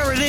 it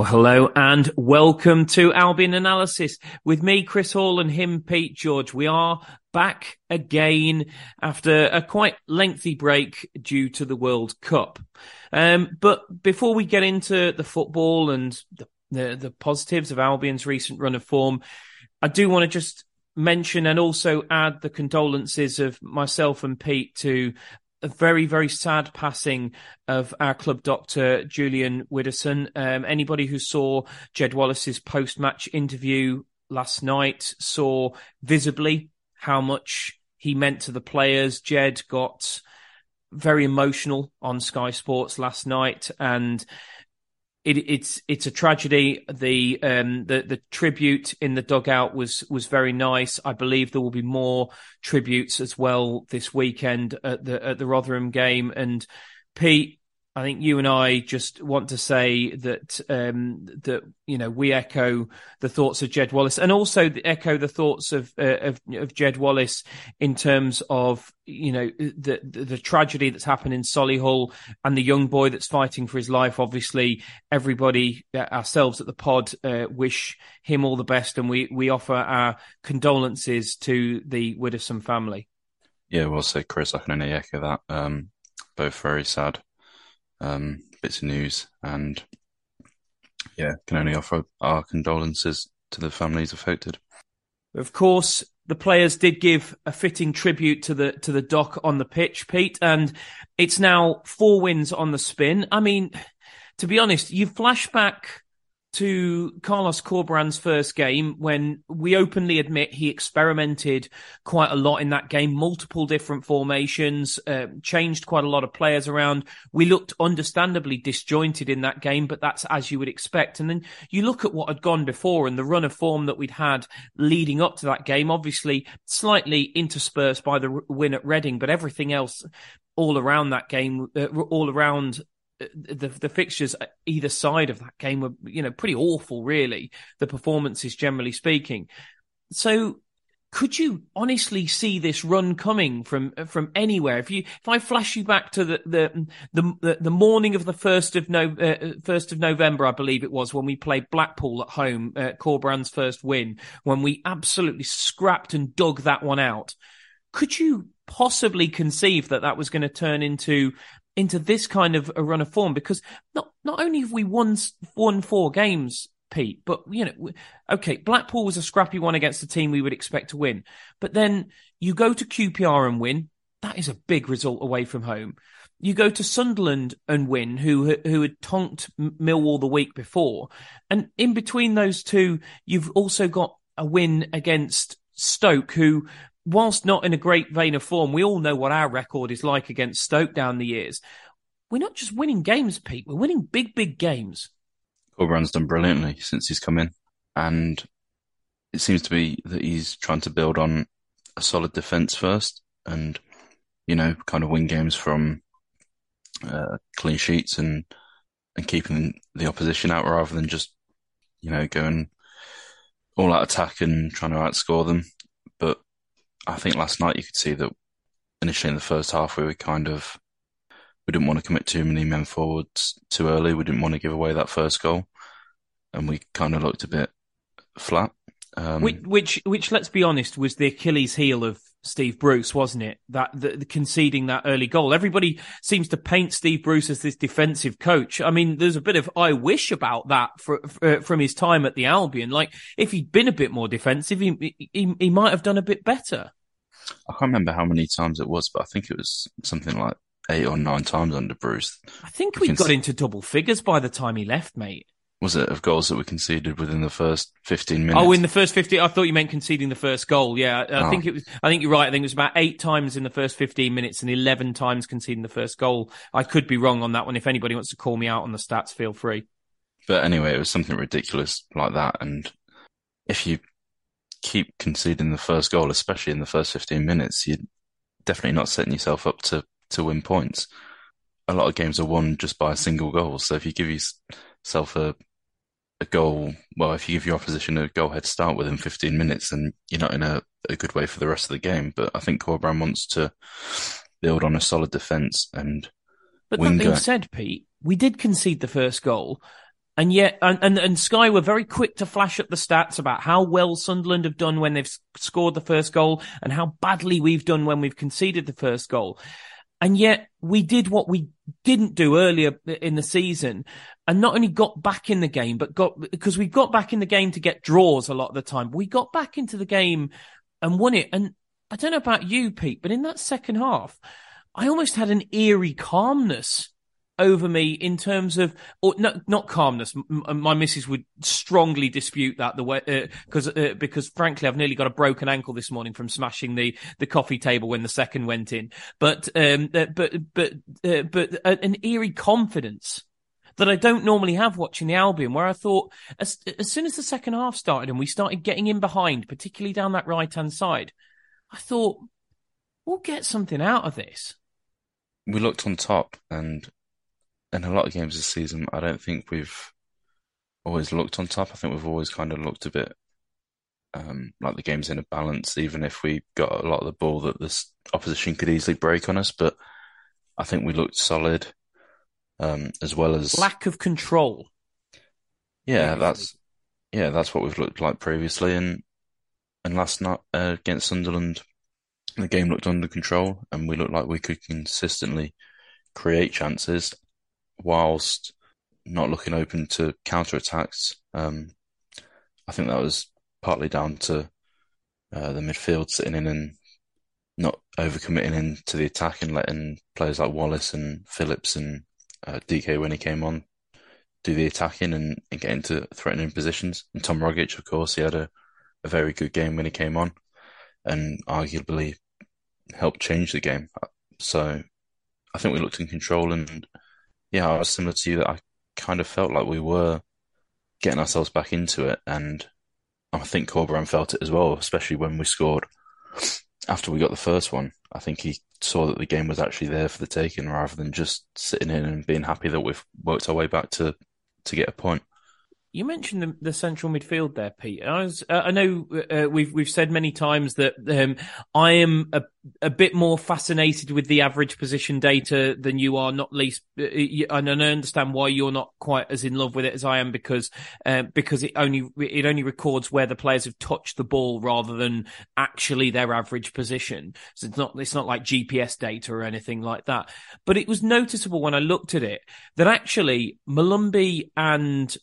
Well, hello and welcome to Albion Analysis with me, Chris Hall, and him, Pete George. We are back again after a quite lengthy break due to the World Cup. Um, but before we get into the football and the, the, the positives of Albion's recent run of form, I do want to just mention and also add the condolences of myself and Pete to a very, very sad passing of our club doctor, Julian Widdowson. Um, anybody who saw Jed Wallace's post match interview last night saw visibly how much he meant to the players. Jed got very emotional on Sky Sports last night and it, it's it's a tragedy. The um the the tribute in the dugout was was very nice. I believe there will be more tributes as well this weekend at the at the Rotherham game. And Pete, I think you and I just want to say that um, that you know we echo the thoughts of Jed Wallace, and also echo the thoughts of, uh, of of Jed Wallace in terms of you know the, the tragedy that's happened in Solihull and the young boy that's fighting for his life. Obviously, everybody uh, ourselves at the pod uh, wish him all the best, and we we offer our condolences to the Widdowson family. Yeah, well said, Chris. I can only echo that. Um, both very sad um, bits of news, and yeah, can only offer our condolences to the families affected. Of course, the players did give a fitting tribute to the to the doc on the pitch, Pete, and it's now four wins on the spin. I mean, to be honest, you flash back to Carlos Corberan's first game when we openly admit he experimented quite a lot in that game, multiple different formations, uh, changed quite a lot of players around. We looked understandably disjointed in that game, but that's as you would expect. And then you look at what had gone before and the run of form that we'd had leading up to that game, obviously slightly interspersed by the win at Reading, but everything else all around that game, uh, all around the the fixtures either side of that game were you know pretty awful really the performances generally speaking. So could you honestly see this run coming from from anywhere? If you if i flash you back to the the the, the morning of the 1st of no uh, 1st of november i believe it was when we played blackpool at home uh, corberan's first win when we absolutely scrapped and dug that one out. Could you possibly conceive that that was going to turn into into this kind of a run of form because not not only have we won won four games, Pete, but you know, okay, Blackpool was a scrappy one against the team we would expect to win, but then you go to QPR and win. That is a big result away from home. You go to Sunderland and win, who who had tonked Millwall the week before, and in between those two, you've also got a win against Stoke, who whilst not in a great vein of form, we all know what our record is like against Stoke down the years. We're not just winning games, Pete. We're winning big, big games. Corberan's done brilliantly since he's come in, and it seems to be that he's trying to build on a solid defence first, and you know, kind of win games from uh, clean sheets and and keeping the opposition out rather than just you know going all out attack and trying to outscore them. I think last night you could see that initially in the first half we were kind of we didn't want to commit too many men forwards too early. We didn't want to give away that first goal, and we kind of looked a bit flat. Um, which, which, which, let's be honest, was the Achilles heel of Steve Bruce, wasn't it? That the, the, conceding that early goal. Everybody seems to paint Steve Bruce as this defensive coach. I mean, there's a bit of I wish about that for, for, from his time at the Albion. Like, if he'd been a bit more defensive, he, he he might have done a bit better. I can't remember how many times it was, but I think it was something like eight or nine times under Bruce. I think we, we got into double figures by the time he left, mate was it of goals that were conceded within the first 15 minutes? Oh, in the first 15, I thought you meant conceding the first goal. Yeah, I oh. think it was, I think you're right. I think it was about eight times in the first 15 minutes and 11 times conceding the first goal. I could be wrong on that one. If anybody wants to call me out on the stats, feel free. But anyway, it was something ridiculous like that. And if you keep conceding the first goal, especially in the first 15 minutes, you're definitely not setting yourself up to, to win points. A lot of games are won just by a single goal. So if you give yourself a a goal, well, if you give your opposition a goal head start within 15 minutes, then you're not in a, a good way for the rest of the game. But I think Corberan wants to build on a solid defence and. But that being said, Pete, we did concede the first goal, and yet, and, and, and Sky were very quick to flash up the stats about how well Sunderland have done when they've scored the first goal and how badly we've done when we've conceded the first goal. And yet we did what we didn't do earlier in the season and not only got back in the game, but got, because we got back in the game to get draws a lot of the time. We got back into the game and won it. And I don't know about you, Pete, but in that second half, I almost had an eerie calmness over me in terms of, or not, not calmness. My missus would strongly dispute that the way, because, uh, uh, because frankly, I've nearly got a broken ankle this morning from smashing the, the coffee table when the second went in. But, um, uh, but, but, uh, but uh, an eerie confidence that I don't normally have watching the Albion, where I thought as, as soon as the second half started and we started getting in behind, particularly down that right hand side, I thought we'll get something out of this. We looked on top and in a lot of games this season, I don't think we've always looked on top. I think we've always kind of looked a bit um, like the game's in a balance, even if we got a lot of the ball that this opposition could easily break on us. But I think we looked solid, um, as well as lack of control. Yeah, that's yeah, that's what we've looked like previously, and and last night uh, against Sunderland, the game looked under control, and we looked like we could consistently create chances whilst not looking open to counter attacks. Um, I think that was partly down to uh, the midfield sitting in and not overcommitting into the attack and letting players like Wallace and Phillips and uh, Dike when he came on do the attacking and, and, get into threatening positions. And Tom Rogic, of course, he had a, a very good game when he came on and arguably helped change the game. So I think we looked in control and yeah, I was similar to you that I kind of felt like we were getting ourselves back into it, and I think Corberan felt it as well, especially when we scored after we got the first one. I think he saw that the game was actually there for the taking, rather than just sitting in and being happy that we've worked our way back to to get a point. You mentioned the, the, central midfield there, Pete. I was, uh, I know uh, we've we've said many times that um, I am a, a bit more fascinated with the average position data than you are. Not least, uh, and I understand why you're not quite as in love with it as I am because uh, because it only it only records where the players have touched the ball rather than actually their average position. So it's not it's not like GPS data or anything like that. But it was noticeable when I looked at it that actually Malumbi and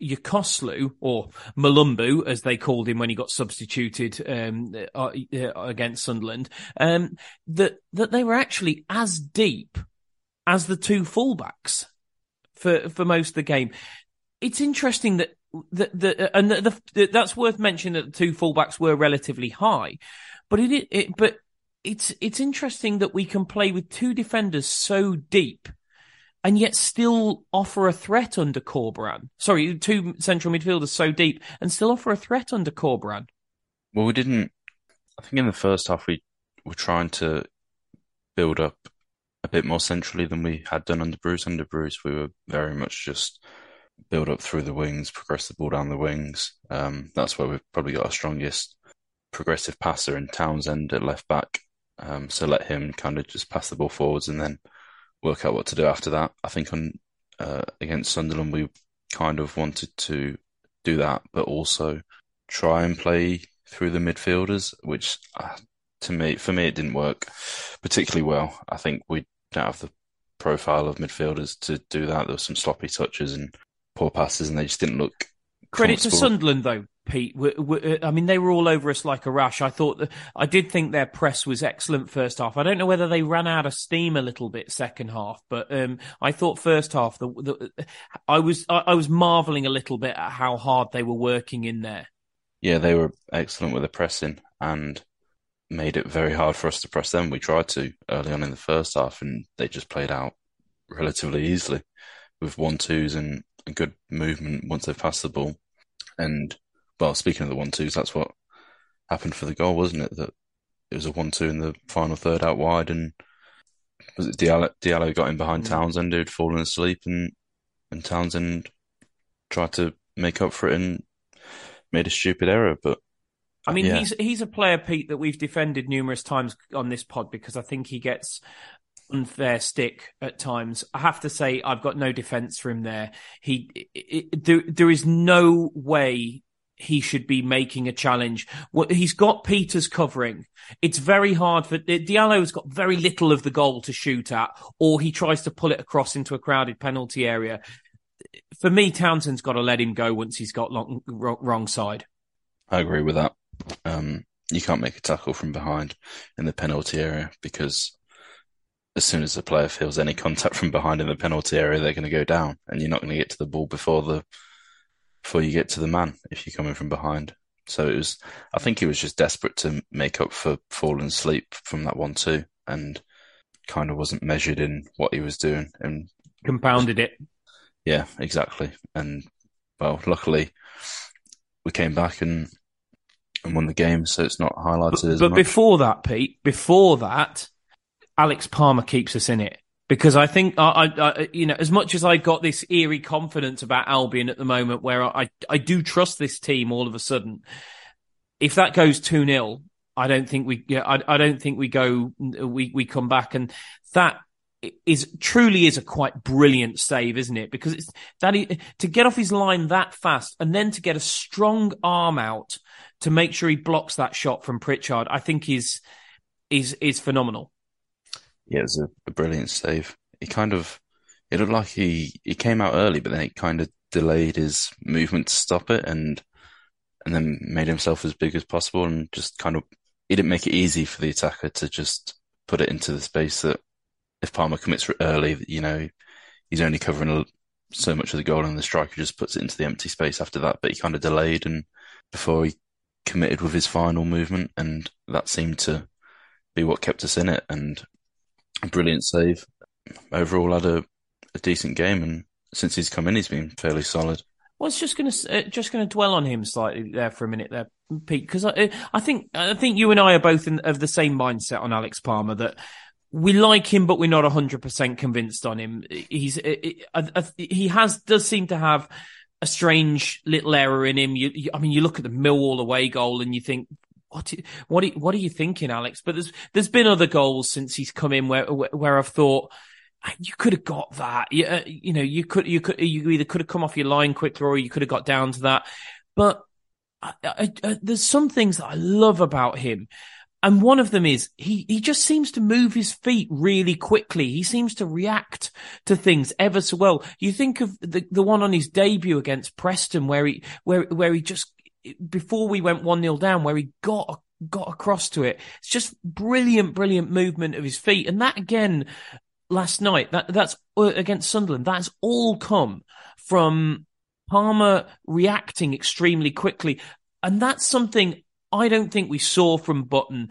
Yokuslu or Mulumbu, as they called him when he got substituted um, uh, uh, against Sunderland, um, that that they were actually as deep as the two fullbacks for for most of the game. It's interesting that the, the and the, the, that's worth mentioning that the two fullbacks were relatively high, but it, it but it's it's interesting that we can play with two defenders so deep and yet still offer a threat under Corberan. Sorry, two central midfielders so deep and still offer a threat under Corberan. Well, we didn't. I think in the first half we were trying to build up a bit more centrally than we had done under Bruce. Under Bruce, we were very much just build up through the wings, progress the ball down the wings. Um, that's where we've probably got our strongest progressive passer in Townsend at left back. Um, so let him kind of just pass the ball forwards and then work out what to do after that. I think on uh, against Sunderland, we kind of wanted to do that, but also try and play through the midfielders, which uh, to me, for me, it didn't work particularly well. I think we don't have the profile of midfielders to do that. There were some sloppy touches and poor passes, and they just didn't look. Credit to Sunderland, though, Pete. we we I mean, they were all over us like a rash. I thought that I did think their press was excellent first half. I don't know whether they ran out of steam a little bit second half, but um, I thought first half the, the I was I, I was marveling a little bit at how hard they were working in there. Yeah, they were excellent with the pressing and made it very hard for us to press them. We tried to early on in the first half, and they just played out relatively easily with one twos and a good movement once they've passed the ball. And well, speaking of the one twos, that's what happened for the goal, wasn't it? That it was a one two in the final third out wide, and was it Diallo, Diallo got in behind mm. Townsend who'd fallen asleep, and and Townsend tried to make up for it and made a stupid error, but. I mean, yeah. he's he's a player, Pete, that we've defended numerous times on this pod because I think he gets unfair stick at times. I have to say, I've got no defense for him there. He, it, there, there is no way he should be making a challenge. What he's got Peters covering. It's very hard for Diallo's got very little of the goal to shoot at, or he tries to pull it across into a crowded penalty area. For me, Townsend's got to let him go once he's got long, wrong side. I agree with that. Um, you can't make a tackle from behind in the penalty area because as soon as the player feels any contact from behind in the penalty area, they're going to go down, and you're not going to get to the ball before the before you get to the man if you're coming from behind. So it was, I think he was just desperate to make up for falling asleep from that one too, and kind of wasn't measured in what he was doing and compounded it. Yeah, exactly. And well, luckily we came back and and won the game, so it's not highlighted. But, but before that, Pete, before that, Alex Palmer keeps us in it because I think I, I, you know, as much as I got this eerie confidence about Albion at the moment, where I, I do trust this team all of a sudden. If that goes two 0 I don't think we, yeah, I, I don't think we go, we we come back, and that is truly is a quite brilliant save, isn't it? Because it's that he, to get off his line that fast and then to get a strong arm out to make sure he blocks that shot from Pritchard, I think is is is phenomenal. Yeah, it was a, brilliant save. He kind of, it looked like he, he came out early, but then he kind of delayed his movement to stop it and, and then made himself as big as possible and just kind of, he didn't make it easy for the attacker to just put it into the space that if Palmer commits early, you know, he's only covering so much of the goal and the striker just puts it into the empty space after that. But he kind of delayed and before he committed with his final movement, and that seemed to be what kept us in it. And brilliant save. Overall, had a, a decent game, and since he's come in, he's been fairly solid. Well, it's just going to uh, just going to dwell on him slightly there for a minute, there, Pete, because I, uh, I think I think you and I are both in, of the same mindset on Alex Palmer that we like him, but we're not hundred percent convinced on him. He's uh, uh, he has does seem to have a strange little error in him. You, you, I mean, you look at the Millwall away goal and you think, what what what are you thinking, Alex? But there's there's been other goals since he's come in where where I've thought you could have got that. You, uh, you know, you could you could you either could have come off your line quicker or you could have got down to that. But I, I, I, there's some things that I love about him. And one of them is he, he just seems to move his feet really quickly. He seems to react to things ever so well. You think of the, the one on his debut against Preston where he, where, where he just before we went 1 0 down where he got got across to it. It's just brilliant, brilliant movement of his feet. And that again, last night, that that's uh, against Sunderland, that's all come from Palmer reacting extremely quickly. And that's something I don't think we saw from Button.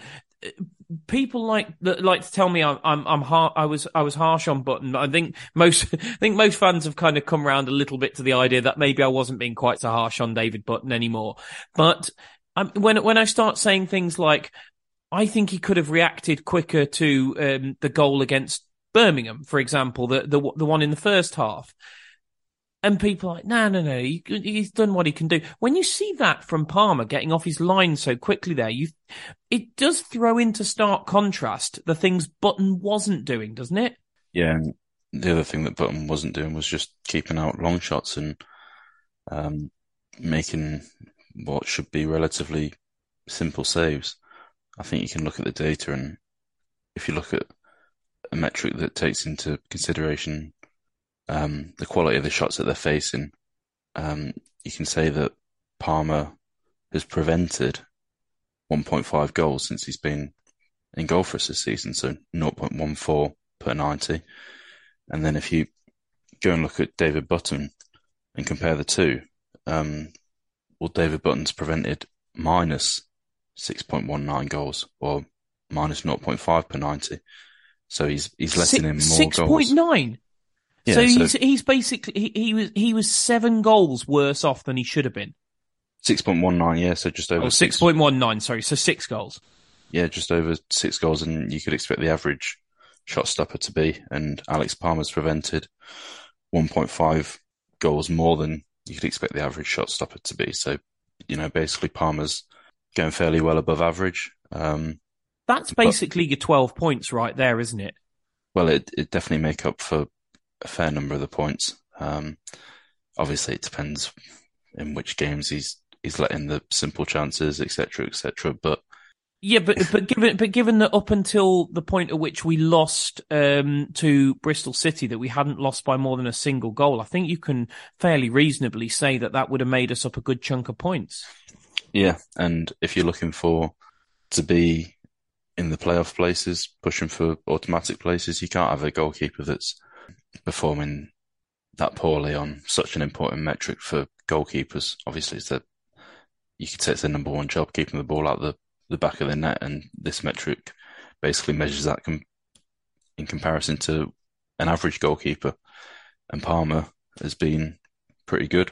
People like like to tell me I'm I'm, I'm har- I was I was harsh on Button. I think most I think most fans have kind of come around a little bit to the idea that maybe I wasn't being quite so harsh on David Button anymore. But um, when when I start saying things like I think he could have reacted quicker to um, the goal against Birmingham, for example, the the the one in the first half. And people are like, no, no, no, he, he's done what he can do. When you see that from Palmer getting off his line so quickly there, you, it does throw into stark contrast the things Button wasn't doing, doesn't it? Yeah. And the other thing that Button wasn't doing was just keeping out long shots and, um, making what should be relatively simple saves. I think you can look at the data and if you look at a metric that takes into consideration um, the quality of the shots that they're facing, um, you can say that Palmer has prevented 1.5 goals since he's been in goal for us this season, so 0.14 per 90. And then if you go and look at David Button and compare the two, um, well, David Button's prevented minus 6.19 goals or minus 0.5 per 90. So he's he's letting in more 6. goals. 6.9? Yeah, so, so he's he's basically he, he, was he was seven goals worse off than he should have been. Six point one nine, yeah, so just over oh, six point one nine. Sorry, so six goals. Yeah, just over six goals, and you could expect the average shot stopper to be. And Alex Palmer's prevented one point five goals more than you could expect the average shot stopper to be. So, you know, basically Palmer's going fairly well above average. Um, That's basically but, your twelve points right there, isn't it? Well, it it definitely make up for a fair number of the points. Um, obviously, it depends in which games he's he's letting the simple chances, etc., etc. But yeah, but but given but given that up until the point at which we lost um, to Bristol City, that we hadn't lost by more than a single goal, I think you can fairly reasonably say that that would have made us up a good chunk of points. Yeah, and if you're looking for to be in the playoff places, pushing for automatic places, you can't have a goalkeeper that's performing that poorly on such an important metric for goalkeepers. Obviously, it's that you could say it's their number one job, keeping the ball out the, the back of the net, and this metric basically measures that com- in comparison to an average goalkeeper. And Palmer has been pretty good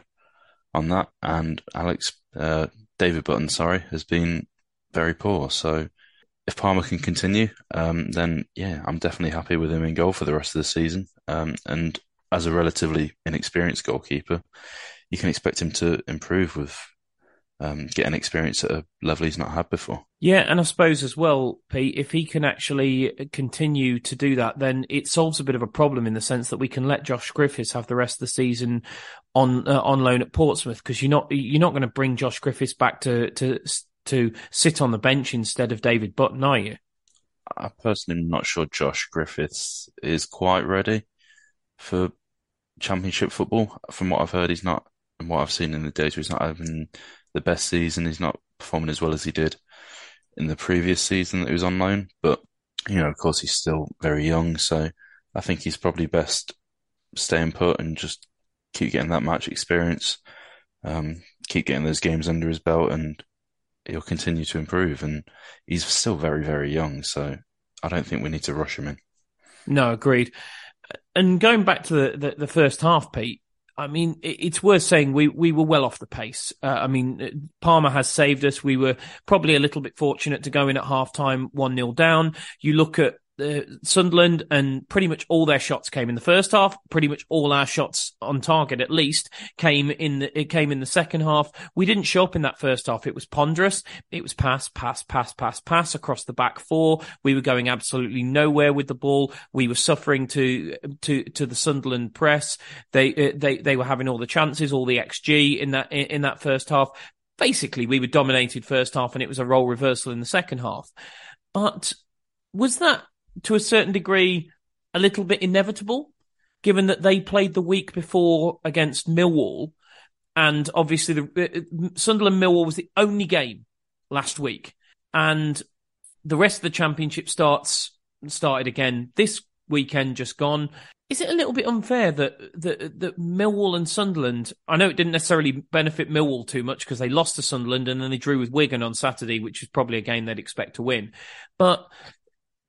on that, and Alex uh, David Button, sorry, has been very poor. So if Palmer can continue, um, then yeah, I'm definitely happy with him in goal for the rest of the season. Um, and as a relatively inexperienced goalkeeper, you can expect him to improve with um, getting experience at a level he's not had before. Yeah, and I suppose as well, Pete, if he can actually continue to do that, then it solves a bit of a problem in the sense that we can let Josh Griffiths have the rest of the season on uh, on loan at Portsmouth because you're not you're not going to bring Josh Griffiths back to to to sit on the bench instead of David Button, are you? I personally am not sure Josh Griffiths is quite ready for championship football. From what I've heard, he's not, and what I've seen in the data, he's not having the best season. He's not performing as well as he did in the previous season that he was on loan. But, you know, of course, he's still very young. So I think he's probably best staying put and just keep getting that match experience, um, keep getting those games under his belt and he'll continue to improve. And he's still very, very young. So I don't think we need to rush him in. No, agreed. And going back to the, the, the first half, Pete, I mean, it's worth saying we, we were well off the pace. Uh, I mean, Palmer has saved us. We were probably a little bit fortunate to go in at half time 1 0 down. You look at uh, Sunderland and pretty much all their shots came in the first half. Pretty much all our shots on target, at least, came in. The, it came in the second half. We didn't show up in that first half. It was ponderous. It was pass, pass, pass, pass, pass across the back four. We were going absolutely nowhere with the ball. We were suffering to to to the Sunderland press. They uh, they they were having all the chances, all the xG in that in, in that first half. Basically, we were dominated first half, and it was a role reversal in the second half. But was that to a certain degree a little bit inevitable, given that they played the week before against Millwall, and obviously the uh, Sunderland Millwall was the only game last week, and the rest of the championship starts started again this weekend just gone. Is it a little bit unfair that that, that Millwall and Sunderland? I know it didn't necessarily benefit Millwall too much because they lost to Sunderland and then they drew with Wigan on Saturday, which is probably a game they'd expect to win. But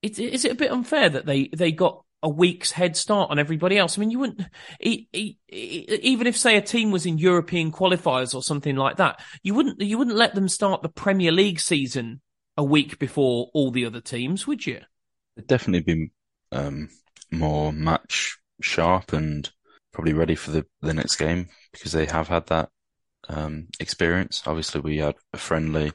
it, is it a bit unfair that they they got a week's head start on everybody else. I mean, you wouldn't, even if say a team was in European qualifiers or something like that, you wouldn't, you wouldn't let them start the Premier League season a week before all the other teams, would you? It'd definitely be um, more match sharp and probably ready for the, the next game because they have had that um, experience. Obviously, we had a friendly,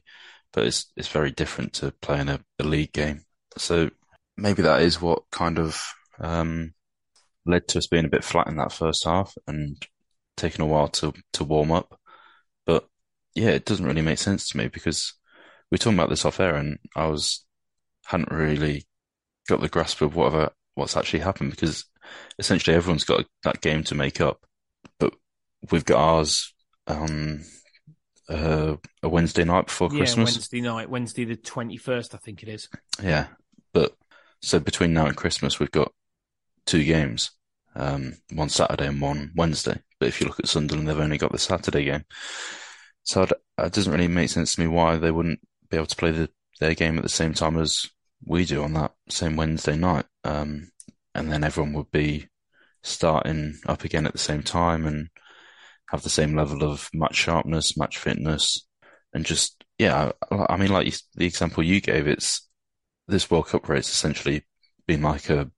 but it's it's very different to playing a, a league game. So maybe that is what kind of um, led to us being a bit flat in that first half and taking a while to to warm up. But yeah, it doesn't really make sense to me because we were talking about this off air, and I was hadn't really got the grasp of whatever what's actually happened because essentially everyone's got that game to make up, but we've got ours on uh, a Wednesday night before yeah, Christmas. Wednesday night, Wednesday the twenty first, I think it is. Yeah, but so between now and Christmas, we've got two games, um, one Saturday and one Wednesday. But if you look at Sunderland, they've only got the Saturday game. So it doesn't really make sense to me why they wouldn't be able to play the, their game at the same time as we do on that same Wednesday night. Um, and then everyone would be starting up again at the same time and have the same level of match sharpness, match fitness, and just, yeah, I, mean, like the example you gave, it's this World Cup race essentially been like a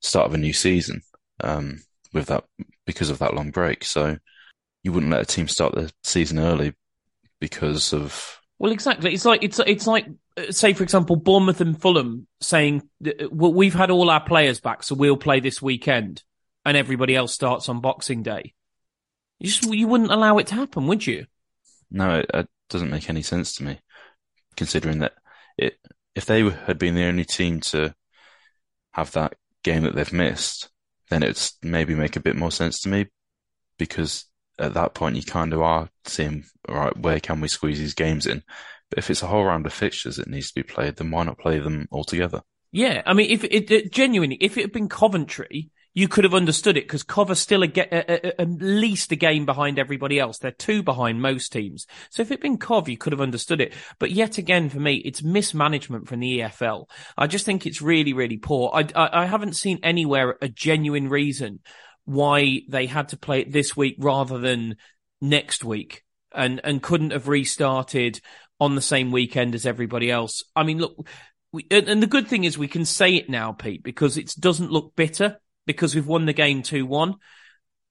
start of a new season um, with that because of that long break. So you wouldn't let a team start the season early because of well, exactly. It's like it's it's like uh, say for example Bournemouth and Fulham saying uh, well, we've had all our players back, so we'll play this weekend, and everybody else starts on Boxing Day. You just you wouldn't allow it to happen, would you? No, it, it doesn't make any sense to me, considering that it if they had been the only team to have that game that they've missed, then it's maybe make a bit more sense to me because at that point you kind of are seeing, all right, where can we squeeze these games in? But if it's a whole round of fixtures that needs to be played, then why not play them all together? Yeah, I mean, if it, it genuinely, if it had been Coventry, you could have understood it because Cov are still a, a, a, at least a game behind everybody else. They're two behind most teams. So if it'd been Cov, you could have understood it. But yet again, for me, it's mismanagement from the EFL. I just think it's really, really poor. I, I, I haven't seen anywhere a genuine reason why they had to play it this week rather than next week and, and couldn't have restarted on the same weekend as everybody else. I mean, look, we, and the good thing is we can say it now, Pete, because it doesn't look bitter because we've won the game 2-1.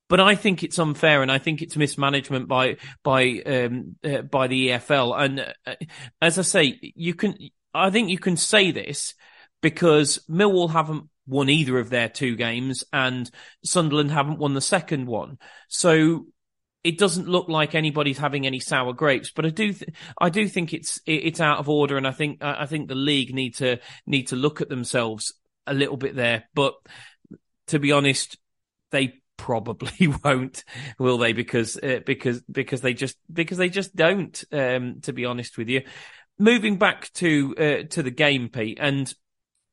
But I think it's unfair, and I think it's mismanagement by by um, uh, by the EFL. And uh, as I say, you can I think you can say this because Millwall haven't won either of their two games, and Sunderland haven't won the second one. So it doesn't look like anybody's having any sour grapes, but I do, th- I do think it's it's out of order, and I think I think the league need to need to look at themselves a little bit there. But to be honest, they probably won't, will they? Because uh, because because they just because they just don't. Um, to be honest with you, moving back to uh, to the game, Pete, and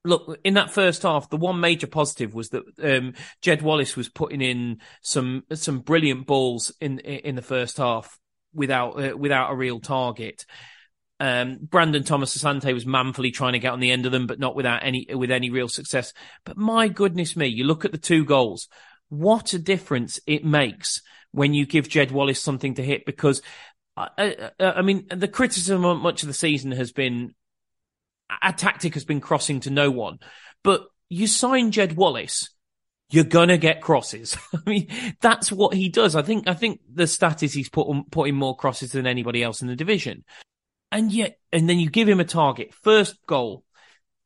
look in that first half, the one major positive was that um, Jed Wallace was putting in some some brilliant balls in in the first half without uh, without a real target. Um, Brandon Thomas Asante was manfully trying to get on the end of them, but not without any with any real success. But my goodness me, you look at the two goals. What a difference it makes when you give Jed Wallace something to hit. Because I, uh, I, uh, uh, I mean, the criticism on much of the season has been a tactic has been crossing to no one. But you sign Jed Wallace, you're gonna get crosses. I mean, that's what he does. I think I think the stat is he's put putting more crosses than anybody else in the division and yet, and then you give him a target. First goal,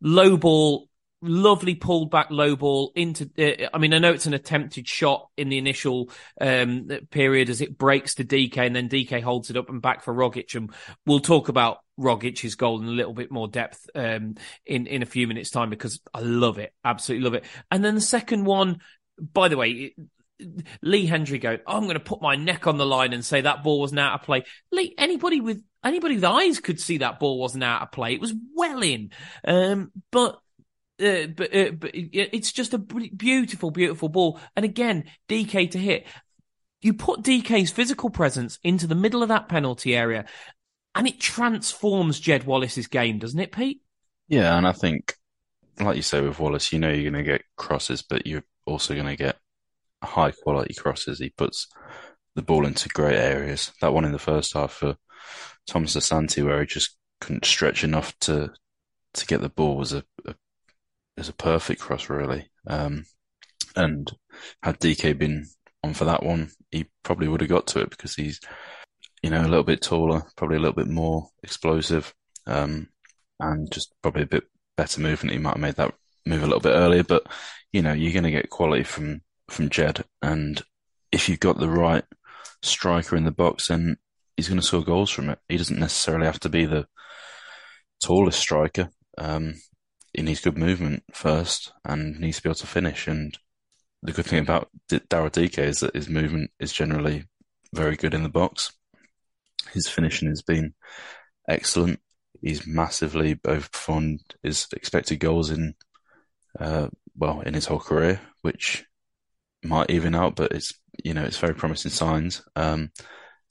low ball, lovely pulled back low ball into. Uh, I mean, I know it's an attempted shot in the initial um, period as it breaks to Dike, and then Dike holds it up and back for Rogic. And we'll talk about Rogic's goal in a little bit more depth um, in in a few minutes' time because I love it, absolutely love it. And then the second one, by the way, Lee Hendrie going, oh, I'm going to put my neck on the line and say that ball wasn't out of play. Lee, anybody with anybody with eyes could see that ball wasn't out of play. It was well in. Um, but Uh, but, uh, but it's just a beautiful, beautiful ball. And again, Dike to hit. You put Dike's physical presence into the middle of that penalty area, and it transforms Jed Wallace's game, doesn't it, Pete? Yeah, and I think, like you say with Wallace, you know you're going to get crosses, but you're also going to get high quality crosses. He puts the ball into great areas. That one in the first half for Thomas Asante, where he just couldn't stretch enough to to get the ball, was a, a was a perfect cross, really. Um, and had Dike been on for that one, he probably would have got to it because he's, you know, a little bit taller, probably a little bit more explosive, um, and just probably a bit better movement. He might have made that move a little bit earlier, but you know, you're going to get quality from from Jed, and if you've got the right striker in the box, then he's going to score goals from it. He doesn't necessarily have to be the tallest striker. Um, he needs good movement first and needs to be able to finish. And the good thing about Daryl Dike is that his movement is generally very good in the box. His finishing has been excellent. He's massively overperformed his expected goals in, uh, well, in his whole career, which might even out, but it's you know it's very promising signs. Um,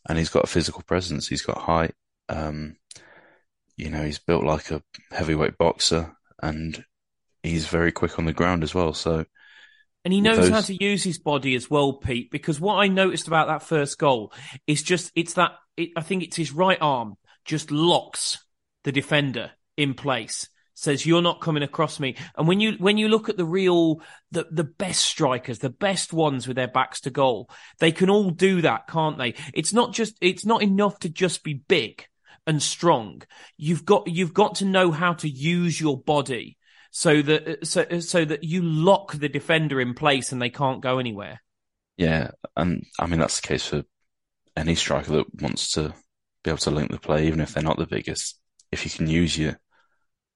and he's got a physical presence. He's got height. Um, you know, he's built like a heavyweight boxer and he's very quick on the ground as well. So, and he knows those... how to use his body as well, Pete. Because what I noticed about that first goal is just it's that it, I think it's his right arm just locks the defender in place. Says you're not coming across me, and when you when you look at the real the the best strikers, the best ones with their backs to goal, they can all do that, can't they? It's not just it's not enough to just be big and strong. You've got you've got to know how to use your body so that so so that you lock the defender in place and they can't go anywhere. Yeah, and I mean that's the case for any striker that wants to be able to link the play, even if they're not the biggest. If you can use your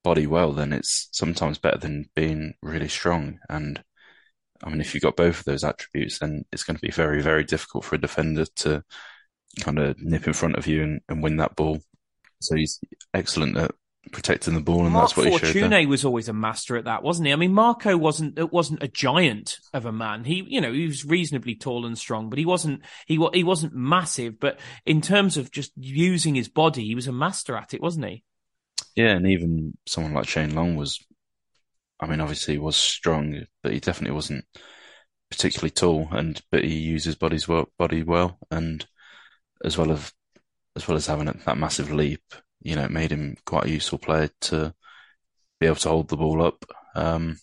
body well, then it's sometimes better than being really strong. And I mean, if you've got both of those attributes, then it's going to be very, very difficult for a defender to kind of nip in front of you and, and win that ball. So he's excellent at protecting the ball, and Mark that's what Fortune he showed. There. was always a master at that, wasn't he? I mean, Marco wasn't it wasn't a giant of a man. He, you know, he was reasonably tall and strong, but he wasn't he he wasn't massive. But in terms of just using his body, he was a master at it, wasn't he? Yeah, and even someone like Shane Long was. I mean, obviously he was strong, but he definitely wasn't particularly tall. And but he used his body's well, body well, and as well as as well as having that massive leap, you know, it made him quite a useful player to be able to hold the ball up. Um,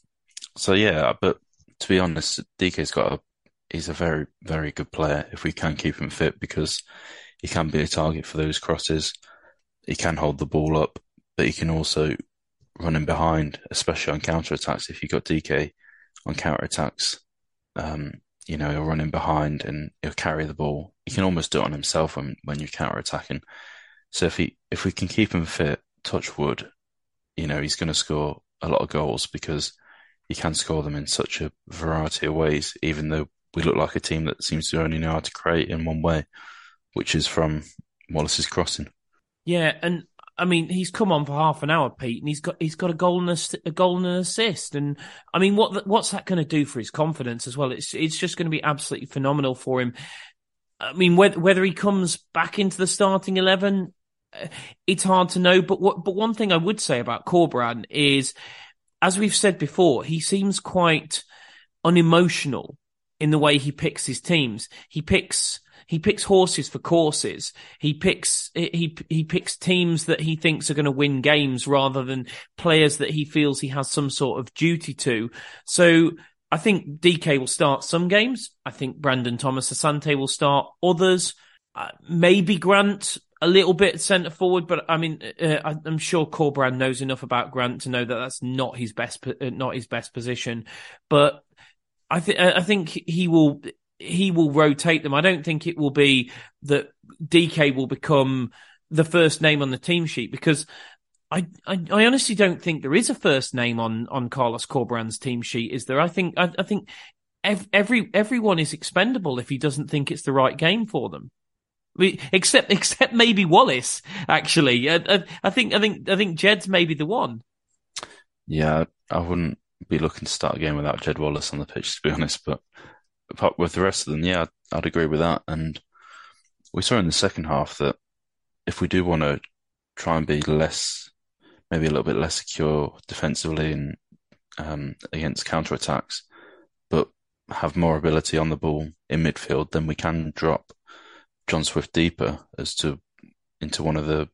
so yeah, but to be honest, Dike's got a, he's a very, very good player if we can keep him fit because he can be a target for those crosses. He can hold the ball up, but he can also run in behind, especially on counter attacks. If you've got Dike on counter attacks, um, you know, he'll run in behind and he'll carry the ball. He can almost do it on himself when, when you're counter attacking. So if he if we can keep him fit, touch wood, you know, he's going to score a lot of goals because he can score them in such a variety of ways. Even though we look like a team that seems to only know how to create in one way, which is from Wallace's crossing. Yeah, and I mean, he's come on for half an hour, Pete, and he's got he's got a goal and a, a goal and an assist. And I mean, what what's that going to do for his confidence as well? It's it's just going to be absolutely phenomenal for him. I mean, whether whether he comes back into the starting eleven, uh, it's hard to know. But what but one thing I would say about Corberan is, as we've said before, he seems quite unemotional in the way he picks his teams. He picks he picks horses for courses. He picks he he picks teams that he thinks are going to win games rather than players that he feels he has some sort of duty to. So I think Dike will start some games. I think Brandon Thomas Asante will start others. Uh, maybe Grant a little bit centre forward, but I mean, uh, I'm sure Corberan knows enough about Grant to know that that's not his best, uh, not his best position. But I think I think he will he will rotate them. I don't think it will be that Dike will become the first name on the team sheet because I, I, I honestly don't think there is a first name on on Carlos Corberan's team sheet. Is there? I think I, I think every everyone is expendable if he doesn't think it's the right game for them. except except maybe Wallace. Actually, I, I, I think I think I think Jed's maybe the one. Yeah, I wouldn't be looking to start a game without Jed Wallace on the pitch, to be honest. But with the rest of them, yeah, I'd, I'd agree with that. And we saw in the second half that if we do want to try and be less, maybe a little bit less secure defensively and um, against counter attacks, but have more ability on the ball in midfield, then we can drop John Swift deeper as to into one of the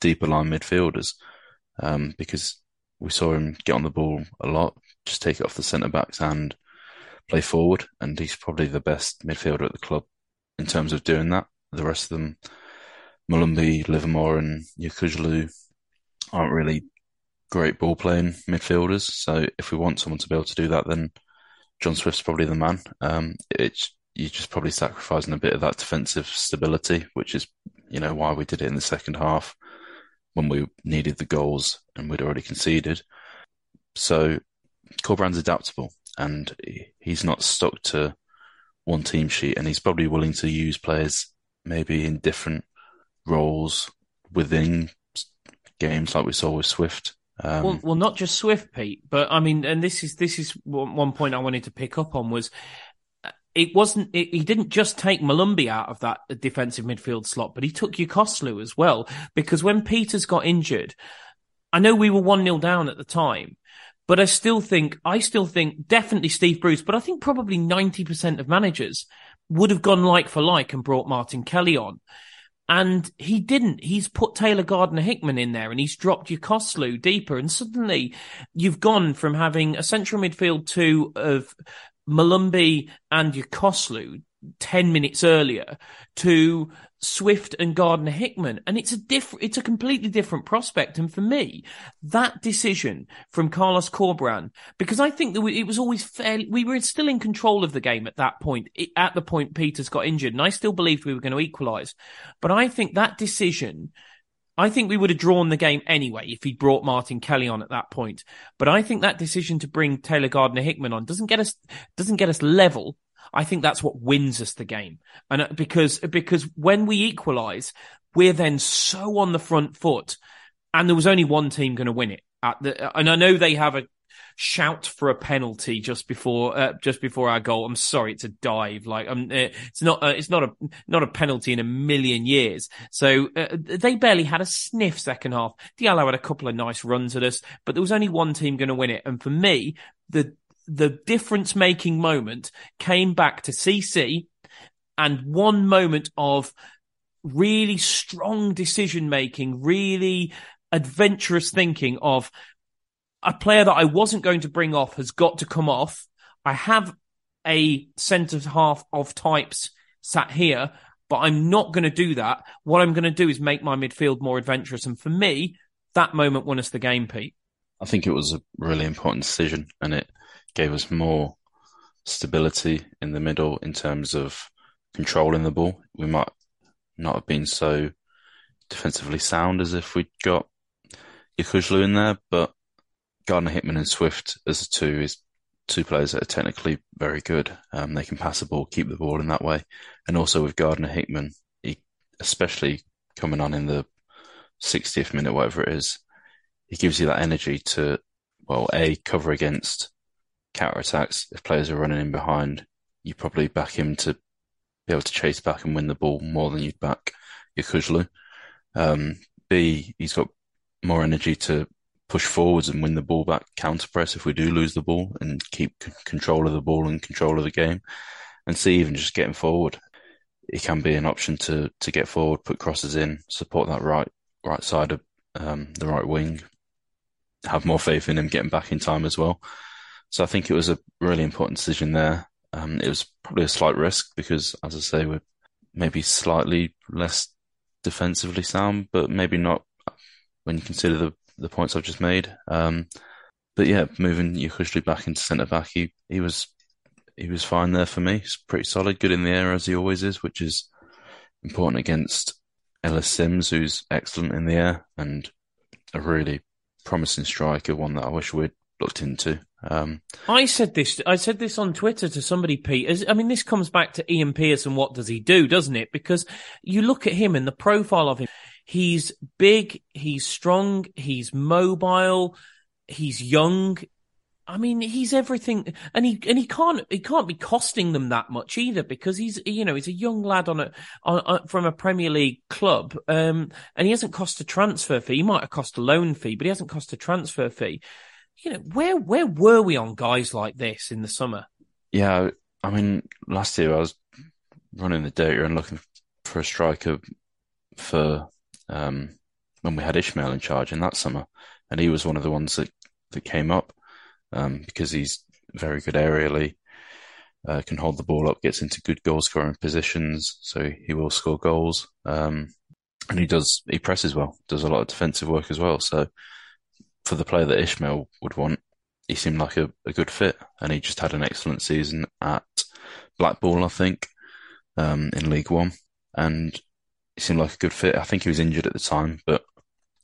deeper line midfielders um, because we saw him get on the ball a lot, just take it off the centre backs and play forward, and he's probably the best midfielder at the club in terms of doing that. The rest of them, Molumby, Livermore, and Yokuslu, aren't really great ball playing midfielders. So if we want someone to be able to do that, then John Swift's probably the man. Um, it's you're just probably sacrificing a bit of that defensive stability, which is you know why we did it in the second half when we needed the goals and we'd already conceded. So Corberan's adaptable and he's not stuck to one team sheet and he's probably willing to use players maybe in different roles within games like we saw with Swift. Um, well, well, not just Swift, Pete, but I mean, and this is this is one point I wanted to pick up on was it wasn't it, he didn't just take Molumby out of that defensive midfield slot, but he took Yokuslu as well. Because when Peters got injured, I know we were one 0 down at the time, but I still think I still think definitely Steve Bruce, but I think probably ninety percent of managers would have gone like for like and brought Martin Kelly on. And he didn't. He's put Taylor Gardner Hickman in there and he's dropped Yokuslu deeper. And suddenly you've gone from having a central midfield two of Molumby and Yokuslu 10 minutes earlier to Swift and Gardner Hickman. And it's a different, it's a completely different prospect. And for me, that decision from Carlos Corberan, because I think that it was always fairly, we were still in control of the game at that point, at the point Peters got injured. And I still believed we were going to equalize. But I think that decision, I think we would have drawn the game anyway if he'd brought Martin Kelly on at that point. But I think that decision to bring Taylor Gardner Hickman on doesn't get us doesn't get us level. I think that's what wins us the game. And uh, because because when we equalise, we're then so on the front foot, and there was only one team going to win it. The, and I know they have a shout for a penalty just before uh, just before our goal. I'm sorry, it's a dive. Like um, it's not uh, it's not a not a penalty in a million years. So uh, they barely had a sniff second half. Diallo had a couple of nice runs at us, but there was only one team going to win it. And for me, the the difference making moment came back to CC and one moment of really strong decision making, really adventurous thinking of a player that I wasn't going to bring off has got to come off. I have a centre half of types sat here, but I'm not going to do that. What I'm going to do is make my midfield more adventurous. And for me, that moment won us the game, Pete. I think it was a really important decision and it gave us more stability in the middle in terms of controlling the ball. We might not have been so defensively sound as if we'd got Yokuslu in there, but Gardner Hickman and Swift as two is two players that are technically very good. Um, they can pass the ball, keep the ball in that way, and also with Gardner Hickman, he, especially coming on in the 60th minute, whatever it is, he gives you that energy to, well, a cover against counter attacks. If players are running in behind, you probably back him to be able to chase back and win the ball more than you'd back Yokuslu. Um, B, he's got more energy to push forwards and win the ball back, counter press if we do lose the ball, and keep c- control of the ball and control of the game. And C, even just getting forward, it can be an option to to get forward, put crosses in, support that right right side of um, the right wing, have more faith in him getting back in time as well. So I think it was a really important decision there. Um, it was probably a slight risk because, as I say, we're maybe slightly less defensively sound, but maybe not when you consider the the points I've just made. Um, but yeah, moving Yokuslu back into centre back, he, he was he was fine there for me. He's pretty solid, good in the air as he always is, which is important against Ellis Simms, who's excellent in the air and a really promising striker, one that I wish we'd looked into. Um, I said this. I said this on Twitter to somebody, Pete. I mean, this comes back to Ian Pearson. What does he do? Doesn't it? Because you look at him and the profile of him. He's big, he's strong, he's mobile, he's young. I mean, he's everything, and he and he can't he can't be costing them that much either because he's you know he's a young lad on a on, on, from a Premier League club, um, and he hasn't cost a transfer fee. He might have cost a loan fee, but he hasn't cost a transfer fee. You know, where where were we on guys like this in the summer? Yeah, I mean, last year I was running the data and looking for a striker for um, when we had Ismaël in charge in that summer, and he was one of the ones that that came up um, because he's very good aerially, uh, can hold the ball up, gets into good goal scoring positions, so he will score goals. Um, and he does, he presses well, does a lot of defensive work as well. So for the player that Ismaël would want, he seemed like a, a good fit, and he just had an excellent season at Blackpool, I think, um, in League One, and he seemed like a good fit. I think he was injured at the time, but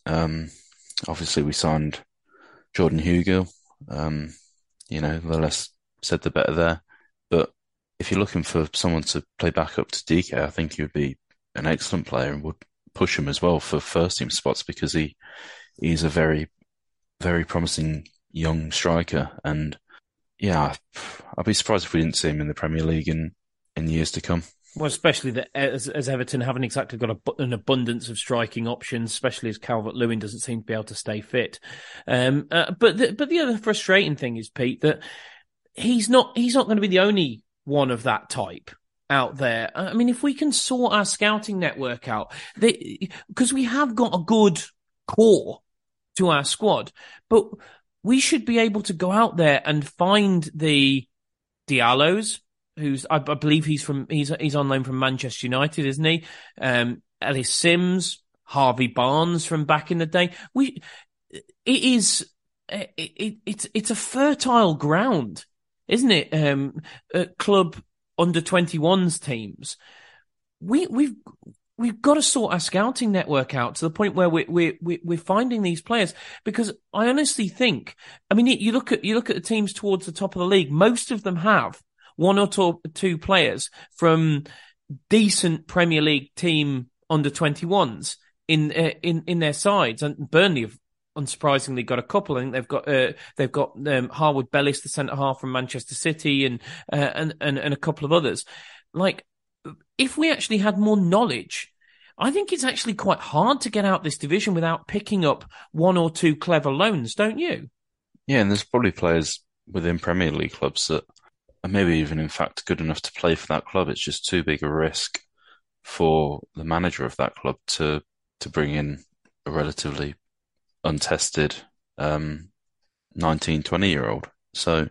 um, obviously we signed Jordan Hugill. um, you know, the less said, the better there. But if you're looking for someone to play back up to Dike, I think he would be an excellent player and would push him as well for first team spots because he he's a very very promising young striker and yeah I'd be surprised if we didn't see him in the Premier League in in years to come. Well, especially that as, as Everton haven't exactly got a, an abundance of striking options, especially as Calvert Lewin doesn't seem to be able to stay fit. Um, uh, but the, but the other frustrating thing is Pete that he's not he's not going to be the only one of that type out there. I mean, if we can sort our scouting network out, because we have got a good core to our squad, but we should be able to go out there and find the Diallos, who's I, I, believe he's from he's he's on loan from Manchester United, isn't he? Um, Ellis Simms, Harvey Barnes from back in the day. We it is it, it, it's it's a fertile ground, isn't it? Um, club under 21s teams. We we've we've got to sort our scouting network out to the point where we're we're we're finding these players because I honestly think I mean you look at you look at the teams towards the top of the league most of them have one or two, players from decent Premier League team under 21s in uh, in in their sides, and Burnley have unsurprisingly got a couple. I think they've got uh, they've got um, Harwood Bellis, the centre half from Manchester City, and, uh, and and and a couple of others. Like, if we actually had more knowledge. I think it's actually quite hard to get out this division without picking up one or two clever loans, don't you? Yeah, and there's probably players within Premier League clubs that are maybe even in fact good enough to play for that club. It's just too big a risk for the manager of that club to to bring in a relatively untested um, 19, 20 year old. So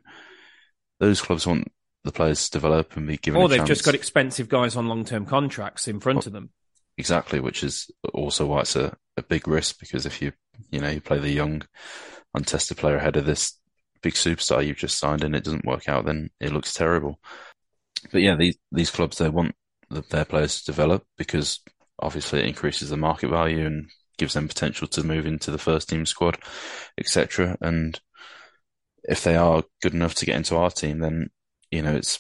those clubs want the players to develop and be given. Or they've chance. just got expensive guys on long term contracts in front well, of them. Exactly, which is also why it's a, a big risk because if you you know you play the young, untested player ahead of this big superstar you've just signed and it doesn't work out, then it looks terrible. But yeah, these these clubs they want their players to develop because obviously it increases the market value and gives them potential to move into the first team squad, etc. And if they are good enough to get into our team, then you know it's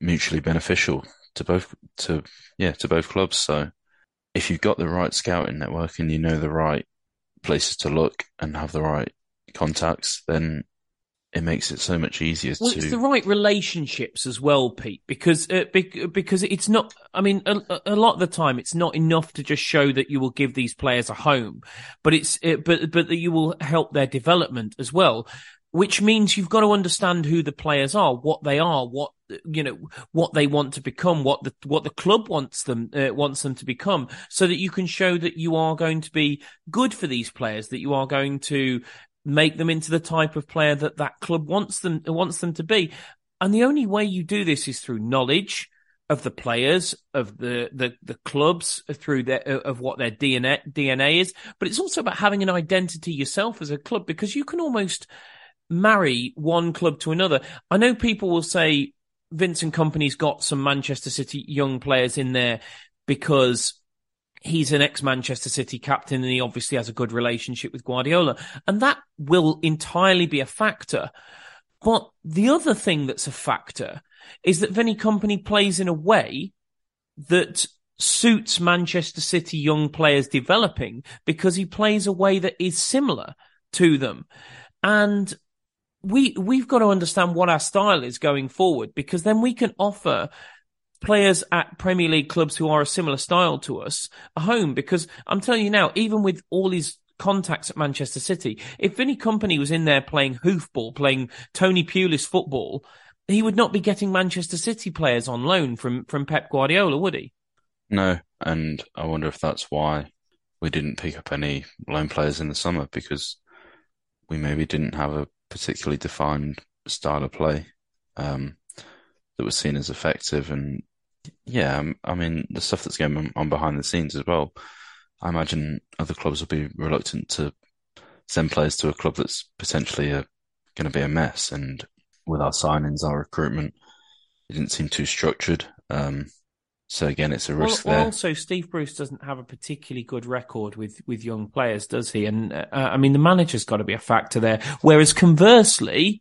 mutually beneficial to both to yeah to both clubs. So if you've got the right scouting network and you know the right places to look and have the right contacts, then it makes it so much easier well, to. It's the right relationships as well, Pete, because uh, because it's not. I mean, a, a, lot of the time, it's not enough to just show that you will give these players a home, but it's uh, but but that you will help their development as well. Which means you've got to understand who the players are, what they are, what you know, what they want to become, what the what the club wants them uh, wants them to become, so that you can show that you are going to be good for these players, that you are going to make them into the type of player that that club wants them wants them to be. And the only way you do this is through knowledge of the players, of the the, the clubs, through their of what their DNA DNA is. But it's also about having an identity yourself as a club because you can almost marry one club to another. I know people will say Vincent Kompany's got some Manchester City young players in there because he's an ex Manchester City captain and he obviously has a good relationship with Guardiola. And that will entirely be a factor. But the other thing that's a factor is that Vinny Kompany plays in a way that suits Manchester City young players developing because he plays a way that is similar to them. And we we've got to understand what our style is going forward because then we can offer players at Premier League clubs who are a similar style to us a home because I'm telling you now, even with all his contacts at Manchester City, if Vinny Kompany was in there playing hoofball, playing Tony Pulis football, he would not be getting Manchester City players on loan from from Pep Guardiola, would he? No, and I wonder if that's why we didn't pick up any loan players in the summer because we maybe didn't have a particularly defined style of play um, that was seen as effective. And yeah, um, I mean, the stuff that's going on behind the scenes as well. I imagine other clubs will be reluctant to send players to a club that's potentially going to be a mess. And with our signings, our recruitment, it didn't seem too structured. Um, so again, it's a risk well, there. Also, Steve Bruce doesn't have a particularly good record with with young players, does he? And uh, I mean, the manager's got to be a factor there. Whereas conversely,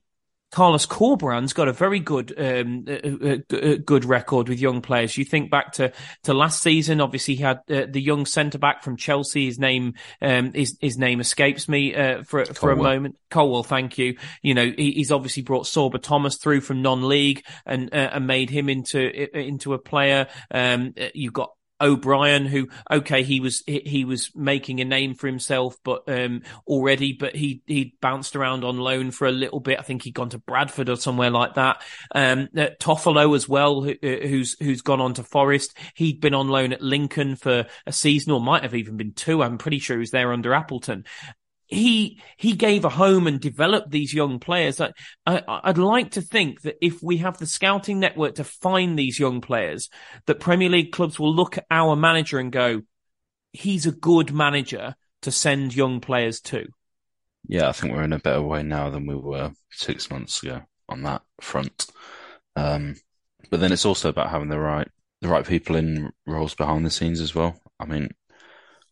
Carlos Corberan's got a very good, um, uh, uh, good record with young players. You think back to, to last season, obviously he had uh, the young centre back from Chelsea. His name, um, his, his name escapes me, uh, for, for a moment. Colwill, thank you. You know, he, he's obviously brought Sorba Thomas through from non-league and, uh, and made him into, into a player. Um, you've got O'Brien, who okay, he was he was making a name for himself, but um, already, but he he bounced around on loan for a little bit. I think he'd gone to Bradford or somewhere like that. Um, uh, Toffolo as well, who, uh, who's who's gone on to Forest. He'd been on loan at Lincoln for a season, or might have even been two. I'm pretty sure he was there under Appleton he he gave a home and developed these young players. I, I, would like to think that if we have the scouting network to find these young players, that Premier League clubs will look at our manager and go, "He's a good manager to send young players to." Yeah, I think we're in a better way now than we were six months ago on that front. Um, but then it's also about having the right the right people in roles behind the scenes as well. I mean,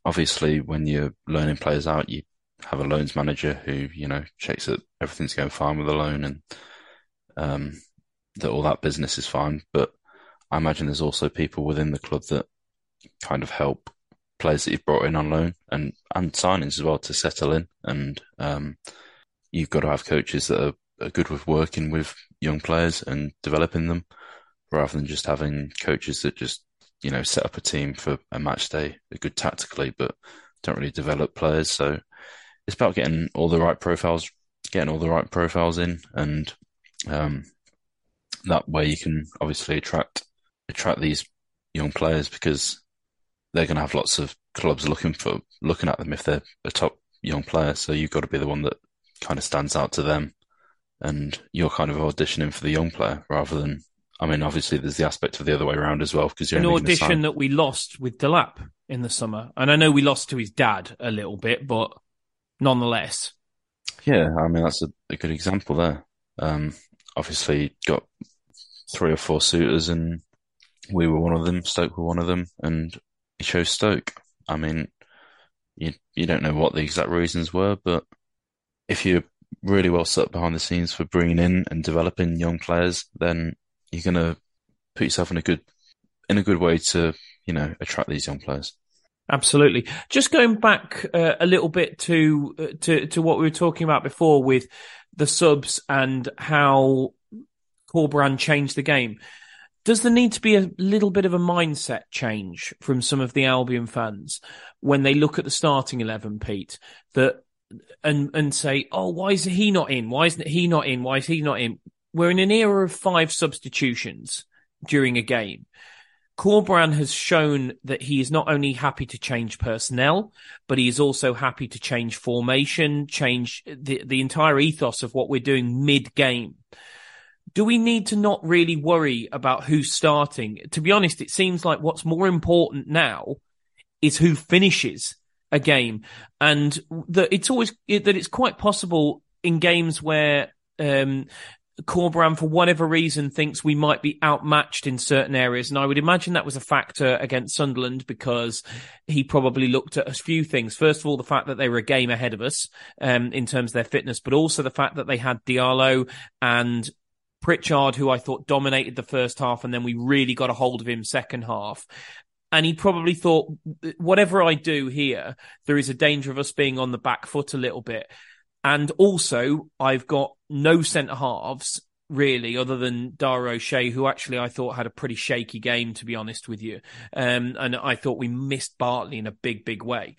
obviously, when you're learning players out, you have a loans manager who you know checks that everything's going fine with the loan and um, that all that business is fine. But I imagine there's also people within the club that kind of help players that you've brought in on loan and and signings as well to settle in. And um, you've got to have coaches that are, are good with working with young players and developing them, rather than just having coaches that just you know set up a team for a match day, good tactically, but don't really develop players. So it's about getting all the right profiles, getting all the right profiles in, and um, that way you can obviously attract attract these young players because they're going to have lots of clubs looking for looking at them if they're a top young player. So you've got to be the one that kind of stands out to them, and you're kind of auditioning for the young player rather than. I mean, obviously, there's the aspect of the other way around as well because you're an audition that we lost with Delap in the summer, and I know we lost to his dad a little bit, but nonetheless. Yeah, I mean that's a, a good example there. Um, obviously, got three or four suitors, and we were one of them. Stoke were one of them, and he chose Stoke. I mean, you you don't know what the exact reasons were, but if you're really well set behind the scenes for bringing in and developing young players, then you're gonna put yourself in a good in a good way to you know attract these young players. Absolutely. Just going back uh, a little bit to uh, to to what we were talking about before with the subs and how Corberan changed the game. Does there need to be a little bit of a mindset change from some of the Albion fans when they look at the starting eleven, Pete? That and and say, oh, why is he not in? Why isn't he not in? Why is he not in? We're in an era of five substitutions during a game. Corberan has shown that he is not only happy to change personnel, but he is also happy to change formation, change the, the entire ethos of what we're doing mid game. Do we need to not really worry about who's starting? To be honest, it seems like what's more important now is who finishes a game and that it's always that it's quite possible in games where um, Corberan, for whatever reason, thinks we might be outmatched in certain areas. And I would imagine that was a factor against Sunderland because he probably looked at a few things. First of all, the fact that they were a game ahead of us um, in terms of their fitness, but also the fact that they had Diallo and Pritchard, who I thought dominated the first half, and then we really got a hold of him second half. And he probably thought, whatever I do here, there is a danger of us being on the back foot a little bit And also, I've got no centre halves really, other than Dara O'Shea, who actually I thought had a pretty shaky game, to be honest with you. Um, and I thought we missed Bartley in a big, big way.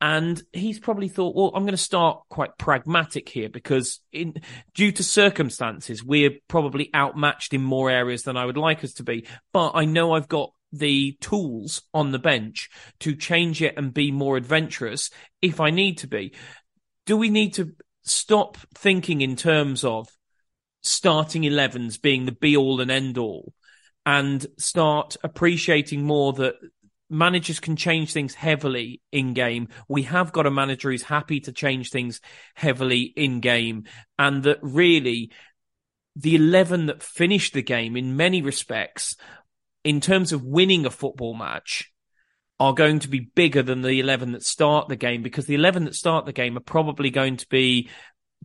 And he's probably thought, well, I'm going to start quite pragmatic here because in, due to circumstances, we're probably outmatched in more areas than I would like us to be. But I know I've got the tools on the bench to change it and be more adventurous if I need to be. Do we need to stop thinking in terms of starting 11s being the be all and end all and start appreciating more that managers can change things heavily in game. We have got a manager who's happy to change things heavily in game and that really the 11 that finished the game in many respects in terms of winning a football match are going to be bigger than the 11 that start the game because the 11 that start the game are probably going to be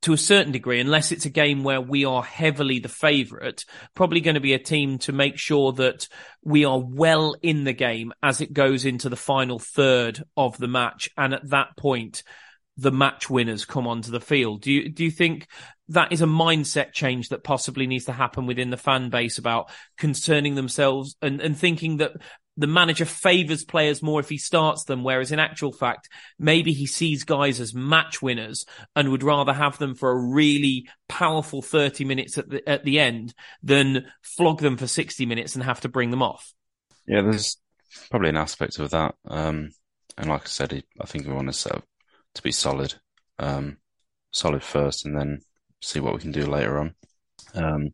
to a certain degree, unless it's a game where we are heavily the favourite, probably going to be a team to make sure that we are well in the game as it goes into the final third of the match. And at that point, the match winners come onto the field. Do you, do you think that is a mindset change that possibly needs to happen within the fan base about concerning themselves and, and thinking that the manager favors players more if he starts them, whereas in actual fact, maybe he sees guys as match winners and would rather have them for a really powerful 30 minutes at the, at the end than flog them for 60 minutes and have to bring them off. Yeah, there's probably an aspect of that. Um, and like I said, I think we want to set up to be solid, um, solid first and then see what we can do later on. Um,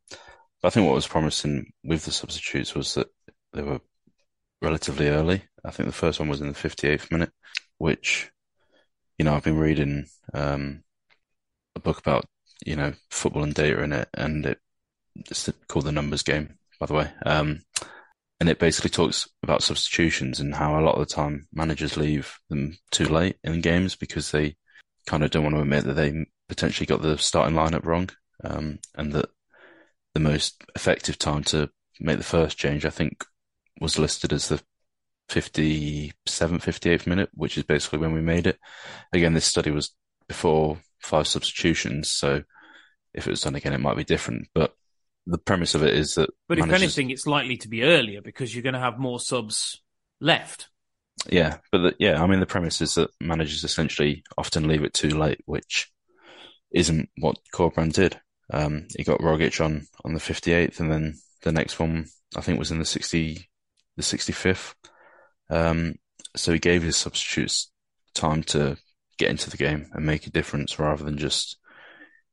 I think what was promising with the substitutes was that they were relatively early. I think the first one was in the 58th minute, which, you know, I've been reading um, a book about, you know, football and data in it, and it, it's called The Numbers Game, by the way. Um, and it basically talks about substitutions and how a lot of the time managers leave them too late in games because they kind of don't want to admit that they potentially got the starting lineup wrong, um, and that the most effective time to make the first change, I think, was listed as the 57th, 58th minute, which is basically when we made it. Again, this study was before five substitutions, so if it was done again, it might be different. But the premise of it is that. But managers... if anything, it's likely to be earlier because you're going to have more subs left. Yeah, but the, yeah, I mean, the premise is that managers essentially often leave it too late, which isn't what Corberán did. Um, he got Rogic on on the 58th, and then the next one I think was in the 60 the 65th. Um, so he gave his substitutes time to get into the game and make a difference rather than just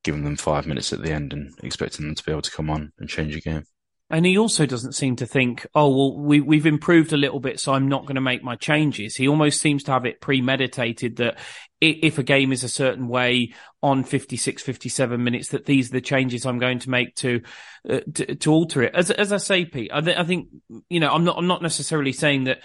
giving them five minutes at the end and expecting them to be able to come on and change a game. And he also doesn't seem to think, oh, well, we, we've improved a little bit, so I'm not going to make my changes. He almost seems to have it premeditated that if a game is a certain way on 56, 57 minutes, that these are the changes I'm going to make to, uh, to, to, alter it. As, as I say, Pete, I, th- I think, you know, I'm not, I'm not necessarily saying that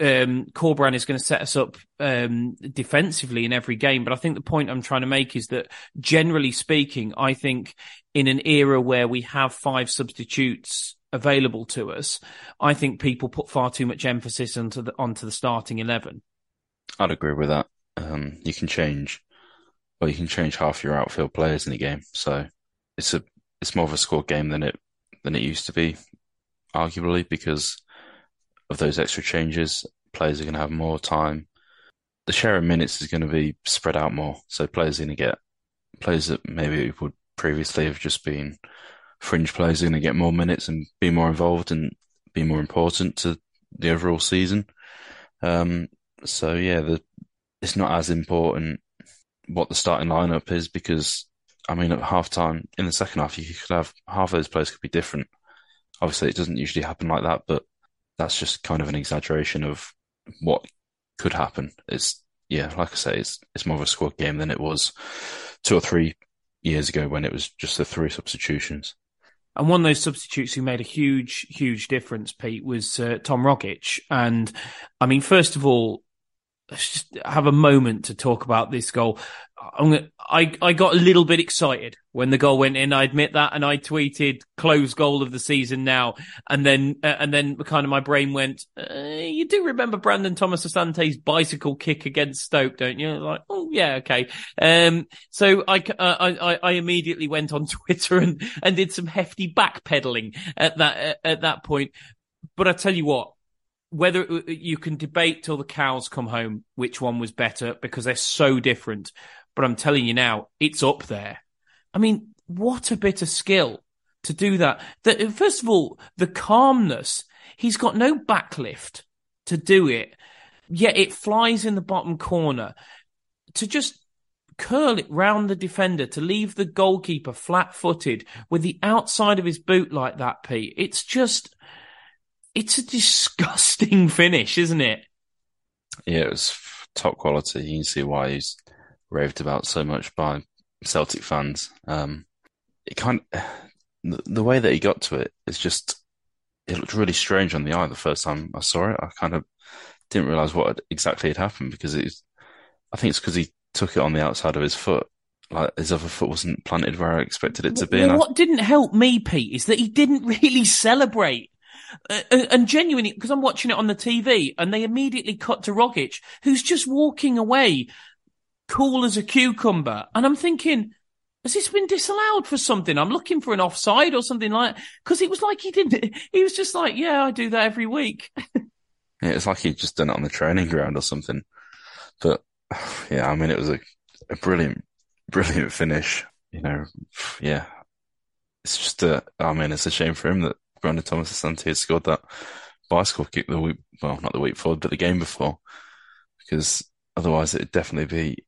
um, Corberán is going to set us up um, defensively in every game. But I think the point I'm trying to make is that generally speaking, I think in an era where we have five substitutes available to us, I think people put far too much emphasis onto the onto the starting eleven. I'd agree with that. Um, you can change, well, you can change half your outfield players in the game, so it's a it's more of a score game than it than it used to be, arguably because of those extra changes, players are going to have more time. The share of minutes is going to be spread out more. So players are going to get players that maybe would previously have just been fringe players are going to get more minutes and be more involved and be more important to the overall season. Um, so yeah, the, it's not as important what the starting lineup is because I mean at half time in the second half you could have half of those players could be different. Obviously it doesn't usually happen like that, but that's just kind of an exaggeration of what could happen. It's yeah, like I say, it's it's more of a squad game than it was two or three years ago when it was just the three substitutions. And one of those substitutes who made a huge, huge difference, Pete, was uh, Tom Rogic. And I mean, first of all, let's just have a moment to talk about this goal. I'm, I I got a little bit excited when the goal went in. I admit that, and I tweeted "close goal of the season now," and then uh, and then kind of my brain went, uh, "You do remember Brandon Thomas Asante's bicycle kick against Stoke, don't you?" Like, oh yeah, okay. Um, so I, uh, I I immediately went on Twitter and and did some hefty backpedaling at that at that point. But I tell you what, whether uh, you can debate till the cows come home which one was better because they're so different. But I'm telling you now, it's up there. I mean, what a bit of skill to do that. The, first of all, the calmness. He's got no backlift to do it, yet it flies in the bottom corner. To just curl it round the defender, to leave the goalkeeper flat footed with the outside of his boot like that, Pete. It's just, it's a disgusting finish, isn't it? Yeah, it was top quality. You can see why he's raved about so much by Celtic fans. Um, it kind of, the, the way that he got to it is just it looked really strange on the eye the first time I saw it. I kind of didn't realize what had exactly had happened because it was, I think it's because he took it on the outside of his foot. Like his other foot wasn't planted where I expected it to be. Well, what I, didn't help me, Pete, is that he didn't really celebrate. Uh and genuinely, because I'm watching it on the TV, and they immediately cut to Rogic, who's just walking away cool as a cucumber. And I'm thinking, has this been disallowed for something? I'm looking for an offside or something like because it was like he didn't. He was just like, yeah, I do that every week. yeah, it's like he'd just done it on the training ground or something. But yeah, I mean, it was a, a brilliant, brilliant finish. You know, yeah, it's just a. I mean, it's a shame for him that Brandon Thomas Asante had scored that bicycle kick the week. Well, not the week before, but the game before, because otherwise it'd definitely be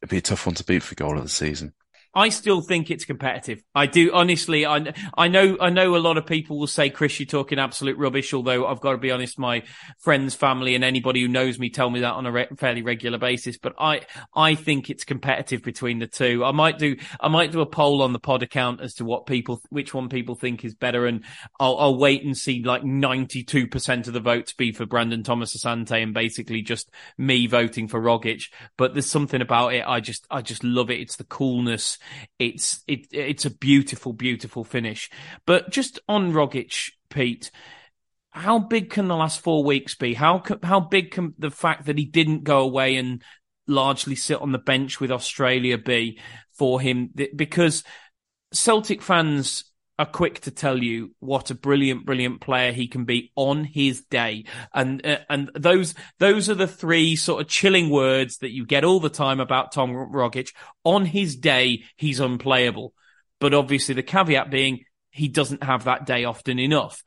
it'd be a tough one to beat for goal of the season. I still think it's competitive. I do honestly. I I know I know a lot of people will say, Chris, you're talking absolute rubbish. Although I've got to be honest, my friends, family, and anybody who knows me tell me that on a re- fairly regular basis. But I I think it's competitive between the two. I might do I might do a poll on the pod account as to what people which one people think is better, and I'll, I'll wait and see like 92 percent of the votes be for Brandon Thomas Asante, and basically just me voting for Rogic. But there's something about it. I just I just love it. It's the coolness it's it, it's a beautiful, beautiful finish. But just on Rogic, Pete, how big can the last four weeks be? How how big can the fact that he didn't go away and largely sit on the bench with Australia be for him? Because Celtic fans are quick to tell you what a brilliant, brilliant player he can be on his day. And, uh, and those, those are the three sort of chilling words that you get all the time about Tom Rogic. On his day, he's unplayable. But obviously the caveat being he doesn't have that day often enough.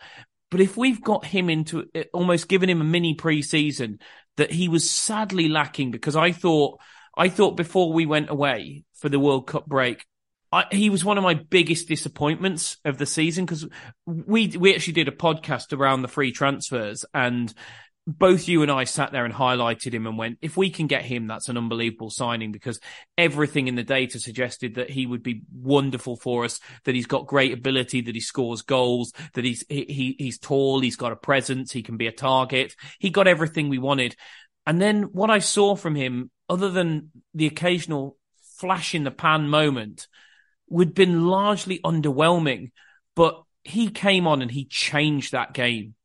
But if we've got him into uh, almost given him a mini preseason that he was sadly lacking because I thought, I thought before we went away for the World Cup break, I, he was one of my biggest disappointments of the season because we we actually did a podcast around the free transfers and both you and I sat there and highlighted him and went, if we can get him, that's an unbelievable signing because everything in the data suggested that he would be wonderful for us, that he's got great ability, that he scores goals, that he's, he, he's tall, he's got a presence, he can be a target. He got everything we wanted. And then what I saw from him, other than the occasional flash in the pan moment, would been largely underwhelming, but he came on and he changed that game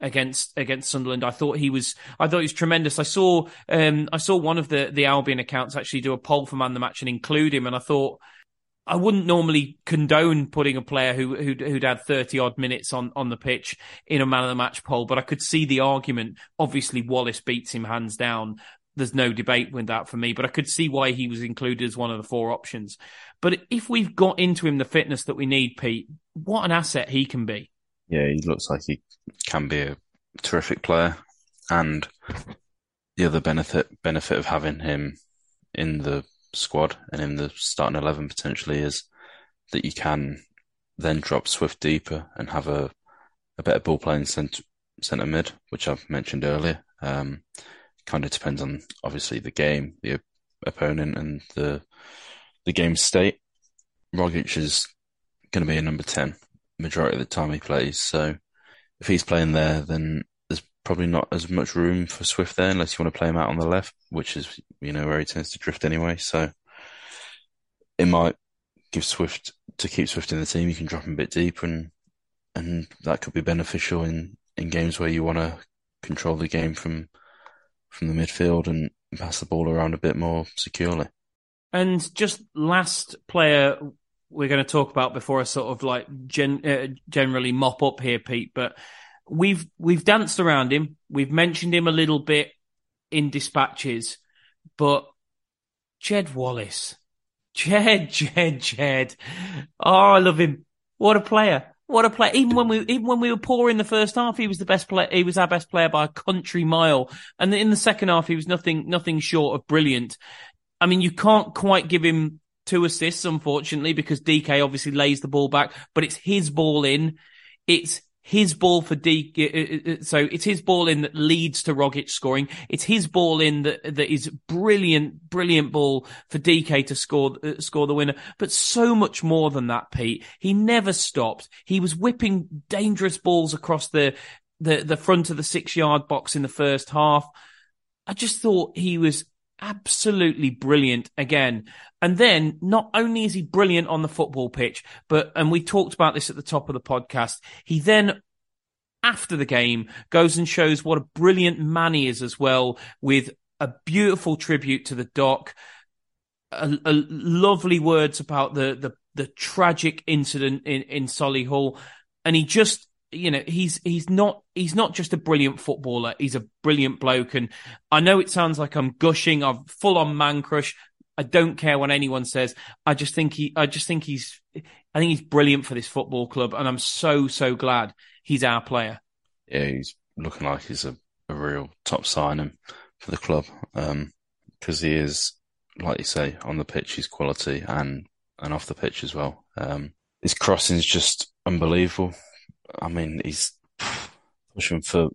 against against Sunderland. I thought he was I thought he was tremendous. I saw um I saw one of the the Albion accounts actually do a poll for man of the match and include him, and I thought I wouldn't normally condone putting a player who who'd, who'd had thirty odd minutes on on the pitch in a man of the match poll, but I could see the argument. Obviously, Wallace beats him hands down, there's no debate with that for me, but I could see why he was included as one of the four options. But if we've got into him the fitness that we need, Pete, what an asset he can be. Yeah, he looks like he can be a terrific player. And the other benefit benefit of having him in the squad and in the starting eleven potentially is that you can then drop Swift deeper and have a a better ball playing centre centre mid, which I've mentioned earlier. Um, kind of depends on obviously the game, the opponent, and the the game state. Rogic is going to be a number ten majority of the time he plays. So if he's playing there, then there's probably not as much room for Swift there, unless you want to play him out on the left, which is you know where he tends to drift anyway. So it might give Swift to keep Swift in the team. You can drop him a bit deeper, and and that could be beneficial in in games where you want to control the game from from the midfield and pass the ball around a bit more securely. And just last player we're going to talk about before I sort of like gen, uh, generally mop up here, Pete. But we've we've danced around him. We've mentioned him a little bit in dispatches, but Jed Wallace, Jed, Jed, Jed. Oh, I love him. What a player! What a player! Even when we even when we were poor in the first half, he was the best player. He was our best player by a country mile. And in the second half, he was nothing nothing short of brilliant. I mean, you can't quite give him two assists, unfortunately, because Dike obviously lays the ball back, but it's his ball in. It's his ball for Dike. Uh, uh, uh, so it's his ball in that leads to Rogic scoring. It's his ball in that, that is brilliant, brilliant ball for Dike to score, uh, score the winner. But so much more than that, Pete. He never stopped. He was whipping dangerous balls across the, the, the front of the six yard box in the first half. I just thought he was absolutely brilliant again. And then not only is he brilliant on the football pitch, but, and we talked about this at the top of the podcast, he then after the game goes and shows what a brilliant man he is as well with a beautiful tribute to the doc, a, a lovely words about the, the, the tragic incident in, in Solihull. And he just, you know, he's he's not he's not just a brilliant footballer. He's a brilliant bloke. And I know it sounds like I'm gushing. I'm full on man crush. I don't care what anyone says. I just think he. I just think he's. I think he's brilliant for this football club, and I'm so so glad he's our player. Yeah, he's looking like he's a, a real top signing for the club because um, he is, like you say, on the pitch he's quality and and off the pitch as well. Um, his crossing is just unbelievable. I mean, he's pushing for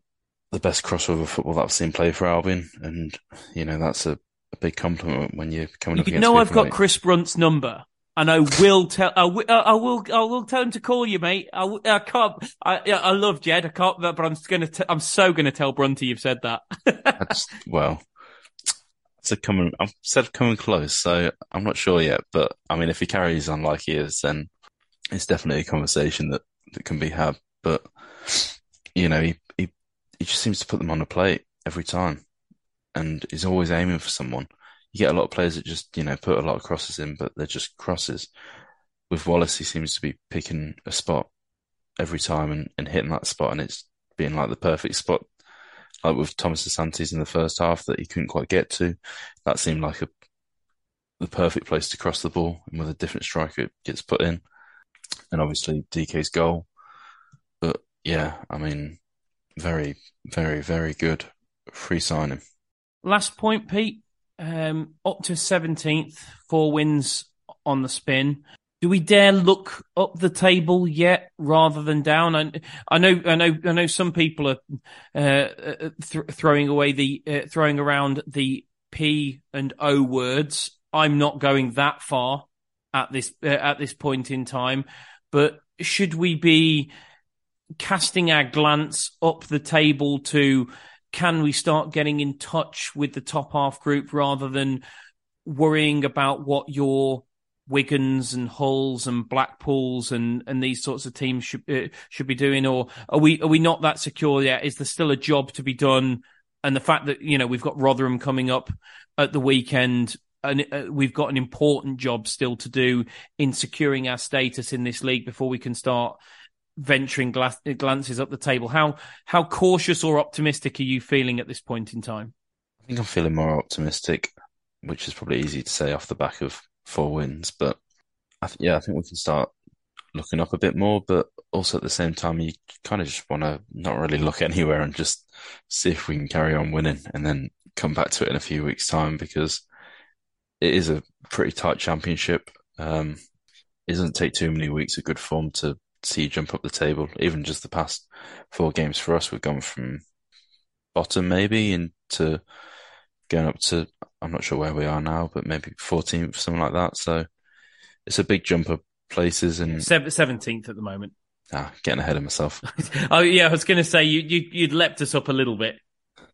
the best crossover football that I've seen play for Albion, and you know that's a, a big compliment when you're coming you up against. know, I've got like... Chris Brunt's number, and I will tell. I will. I will. I will tell him to call you, mate. I, I can't. I. I love Jed. I can't. But I'm gonna. T- I'm so gonna tell Brunty you've said that. That's, well, it's a coming. I've said coming close, so I'm not sure yet. But I mean, if he carries on like he is, then it's definitely a conversation that that can be had. But you know, he he he just seems to put them on a plate every time, and he's always aiming for someone. You get a lot of players that just you know put a lot of crosses in, but they're just crosses. With Wallace, he seems to be picking a spot every time and, and hitting that spot, and it's being like the perfect spot. Like with Thomas Asante's in the first half that he couldn't quite get to, that seemed like a the perfect place to cross the ball, and with a different striker, it gets put in. And obviously, Dike's goal yeah, I mean, very, very, very good free signing. Last point, Pete. Um, up to 17th, four wins on the spin. Do we dare look up the table yet, rather than down? I, I know, I know, I know. Some people are uh, th- throwing away the uh, throwing around the P and O words. I'm not going that far at this uh, at this point in time, but should we be casting our glance up the table to can we start getting in touch with the top half group rather than worrying about what your Wigans and Hulls and Blackpools and, and these sorts of teams should uh, should be doing, or are we are we not that secure yet? Is there still a job to be done? And the fact that you know we've got Rotherham coming up at the weekend, and uh, we've got an important job still to do in securing our status in this league before we can start venturing gla- glances up the table. How how cautious or optimistic are you feeling at this point in time? I think I'm feeling more optimistic, which is probably easy to say off the back of four wins. But I th- yeah, I think we can start looking up a bit more. But also at the same time, you kind of just want to not really look anywhere and just see if we can carry on winning, and then come back to it in a few weeks' time because it is a pretty tight championship. Um, it doesn't take too many weeks of good form to see you jump up the table. Even just the past four games for us, we've gone from bottom maybe into going up to I'm not sure where we are now, but maybe 14th, something like that. So it's a big jump of places and seventeenth at the moment. Ah, getting ahead of myself. oh yeah, I was going to say you, you you'd leapt us up a little bit.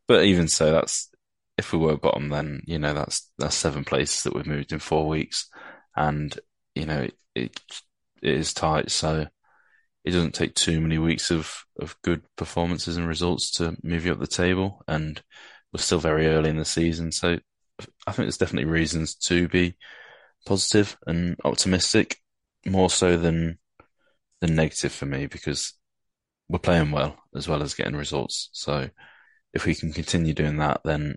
But even so, that's if we were bottom, then you know that's that's seven places that we've moved in four weeks, and you know it, it, it is tight, so it doesn't take too many weeks of of good performances and results to move you up the table, and we're still very early in the season, so I think there's definitely reasons to be positive and optimistic, more so than than negative for me because we're playing well as well as getting results. So if we can continue doing that, then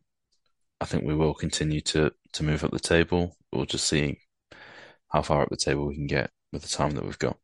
I think we will continue to to move up the table. We'll just see how far up the table we can get with the time that we've got.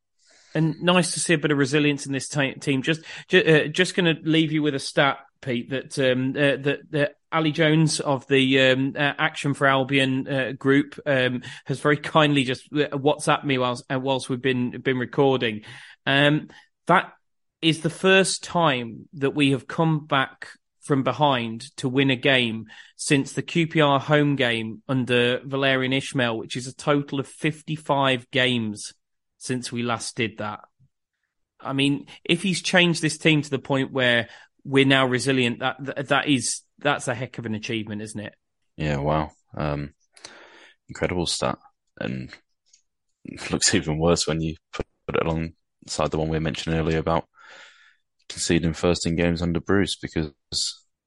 And nice to see a bit of resilience in this t- team. Just, just, uh, just going to leave you with a stat, Pete. That um, uh, that, that Ali Jones of the um, uh, Action for Albion uh, group um, has very kindly just uh, WhatsApp me whilst uh, whilst we've been been recording. Um, that is the first time that we have come back from behind to win a game since the QPR home game under Valérien Ismaël, which is a total of 55 games since we last did that. I mean, if he's changed this team to the point where we're now resilient, that that is that's a heck of an achievement, isn't it? Yeah, wow, um, incredible stat, and looks even worse when you put it alongside the one we mentioned earlier about conceding first in games under Bruce because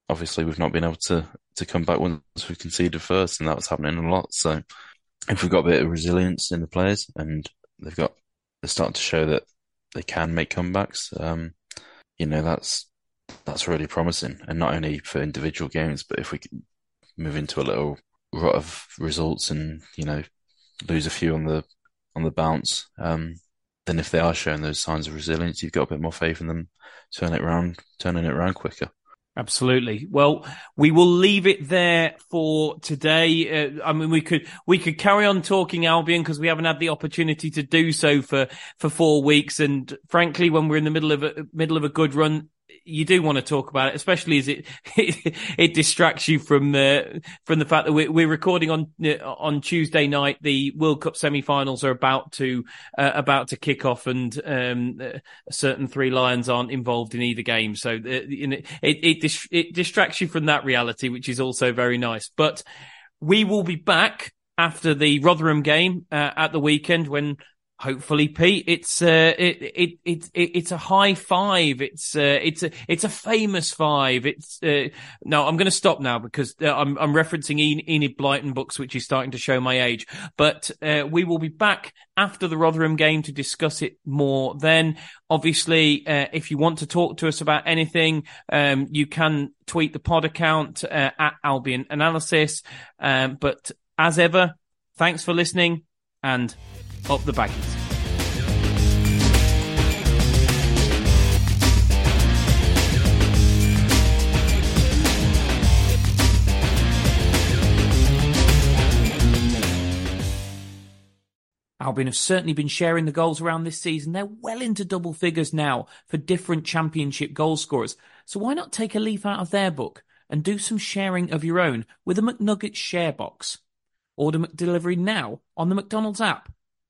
obviously we've not been able to to come back once we've conceded first, and that was happening a lot. So if we've got a bit of resilience in the players and they've got they're starting to show that they can make comebacks, um, you know that's that's really promising, and not only for individual games, but if we move into a little rut of results and you know lose a few on the on the bounce, um, then if they are showing those signs of resilience, you've got a bit more faith in them turn it around, turning it around quicker. Absolutely. Well, we will leave it there for today. Uh, I mean, we could we could carry on talking Albion because we haven't had the opportunity to do so for for four weeks. And frankly, when we're in the middle of a middle of a good run, you do want to talk about it, especially as it it, it distracts you from the from the fact that we're, we're recording on on Tuesday night. The World Cup semi-finals are about to uh, about to kick off, and um, certain three lions aren't involved in either game, so uh, it it, it, it distracts you from that reality, which is also very nice. But we will be back after the Rotherham game uh, at the weekend when Hopefully, Pete, it's uh, it, it it it it's a high five. It's uh, it's a it's a famous five. It's uh, no, I'm going to stop now because uh, I'm I'm referencing Enid Blyton books, which is starting to show my age. But uh, we will be back after the Rotherham game to discuss it more. Then, obviously, uh, if you want to talk to us about anything, um, you can tweet the pod account uh, at Albion Analysis. Um, but as ever, thanks for listening and up the baggies. Albion have certainly been sharing the goals around this season. They're well into double figures now for different championship goal scorers. So why not take a leaf out of their book and do some sharing of your own with a McNuggets share box? Order McDelivery now on the McDonald's app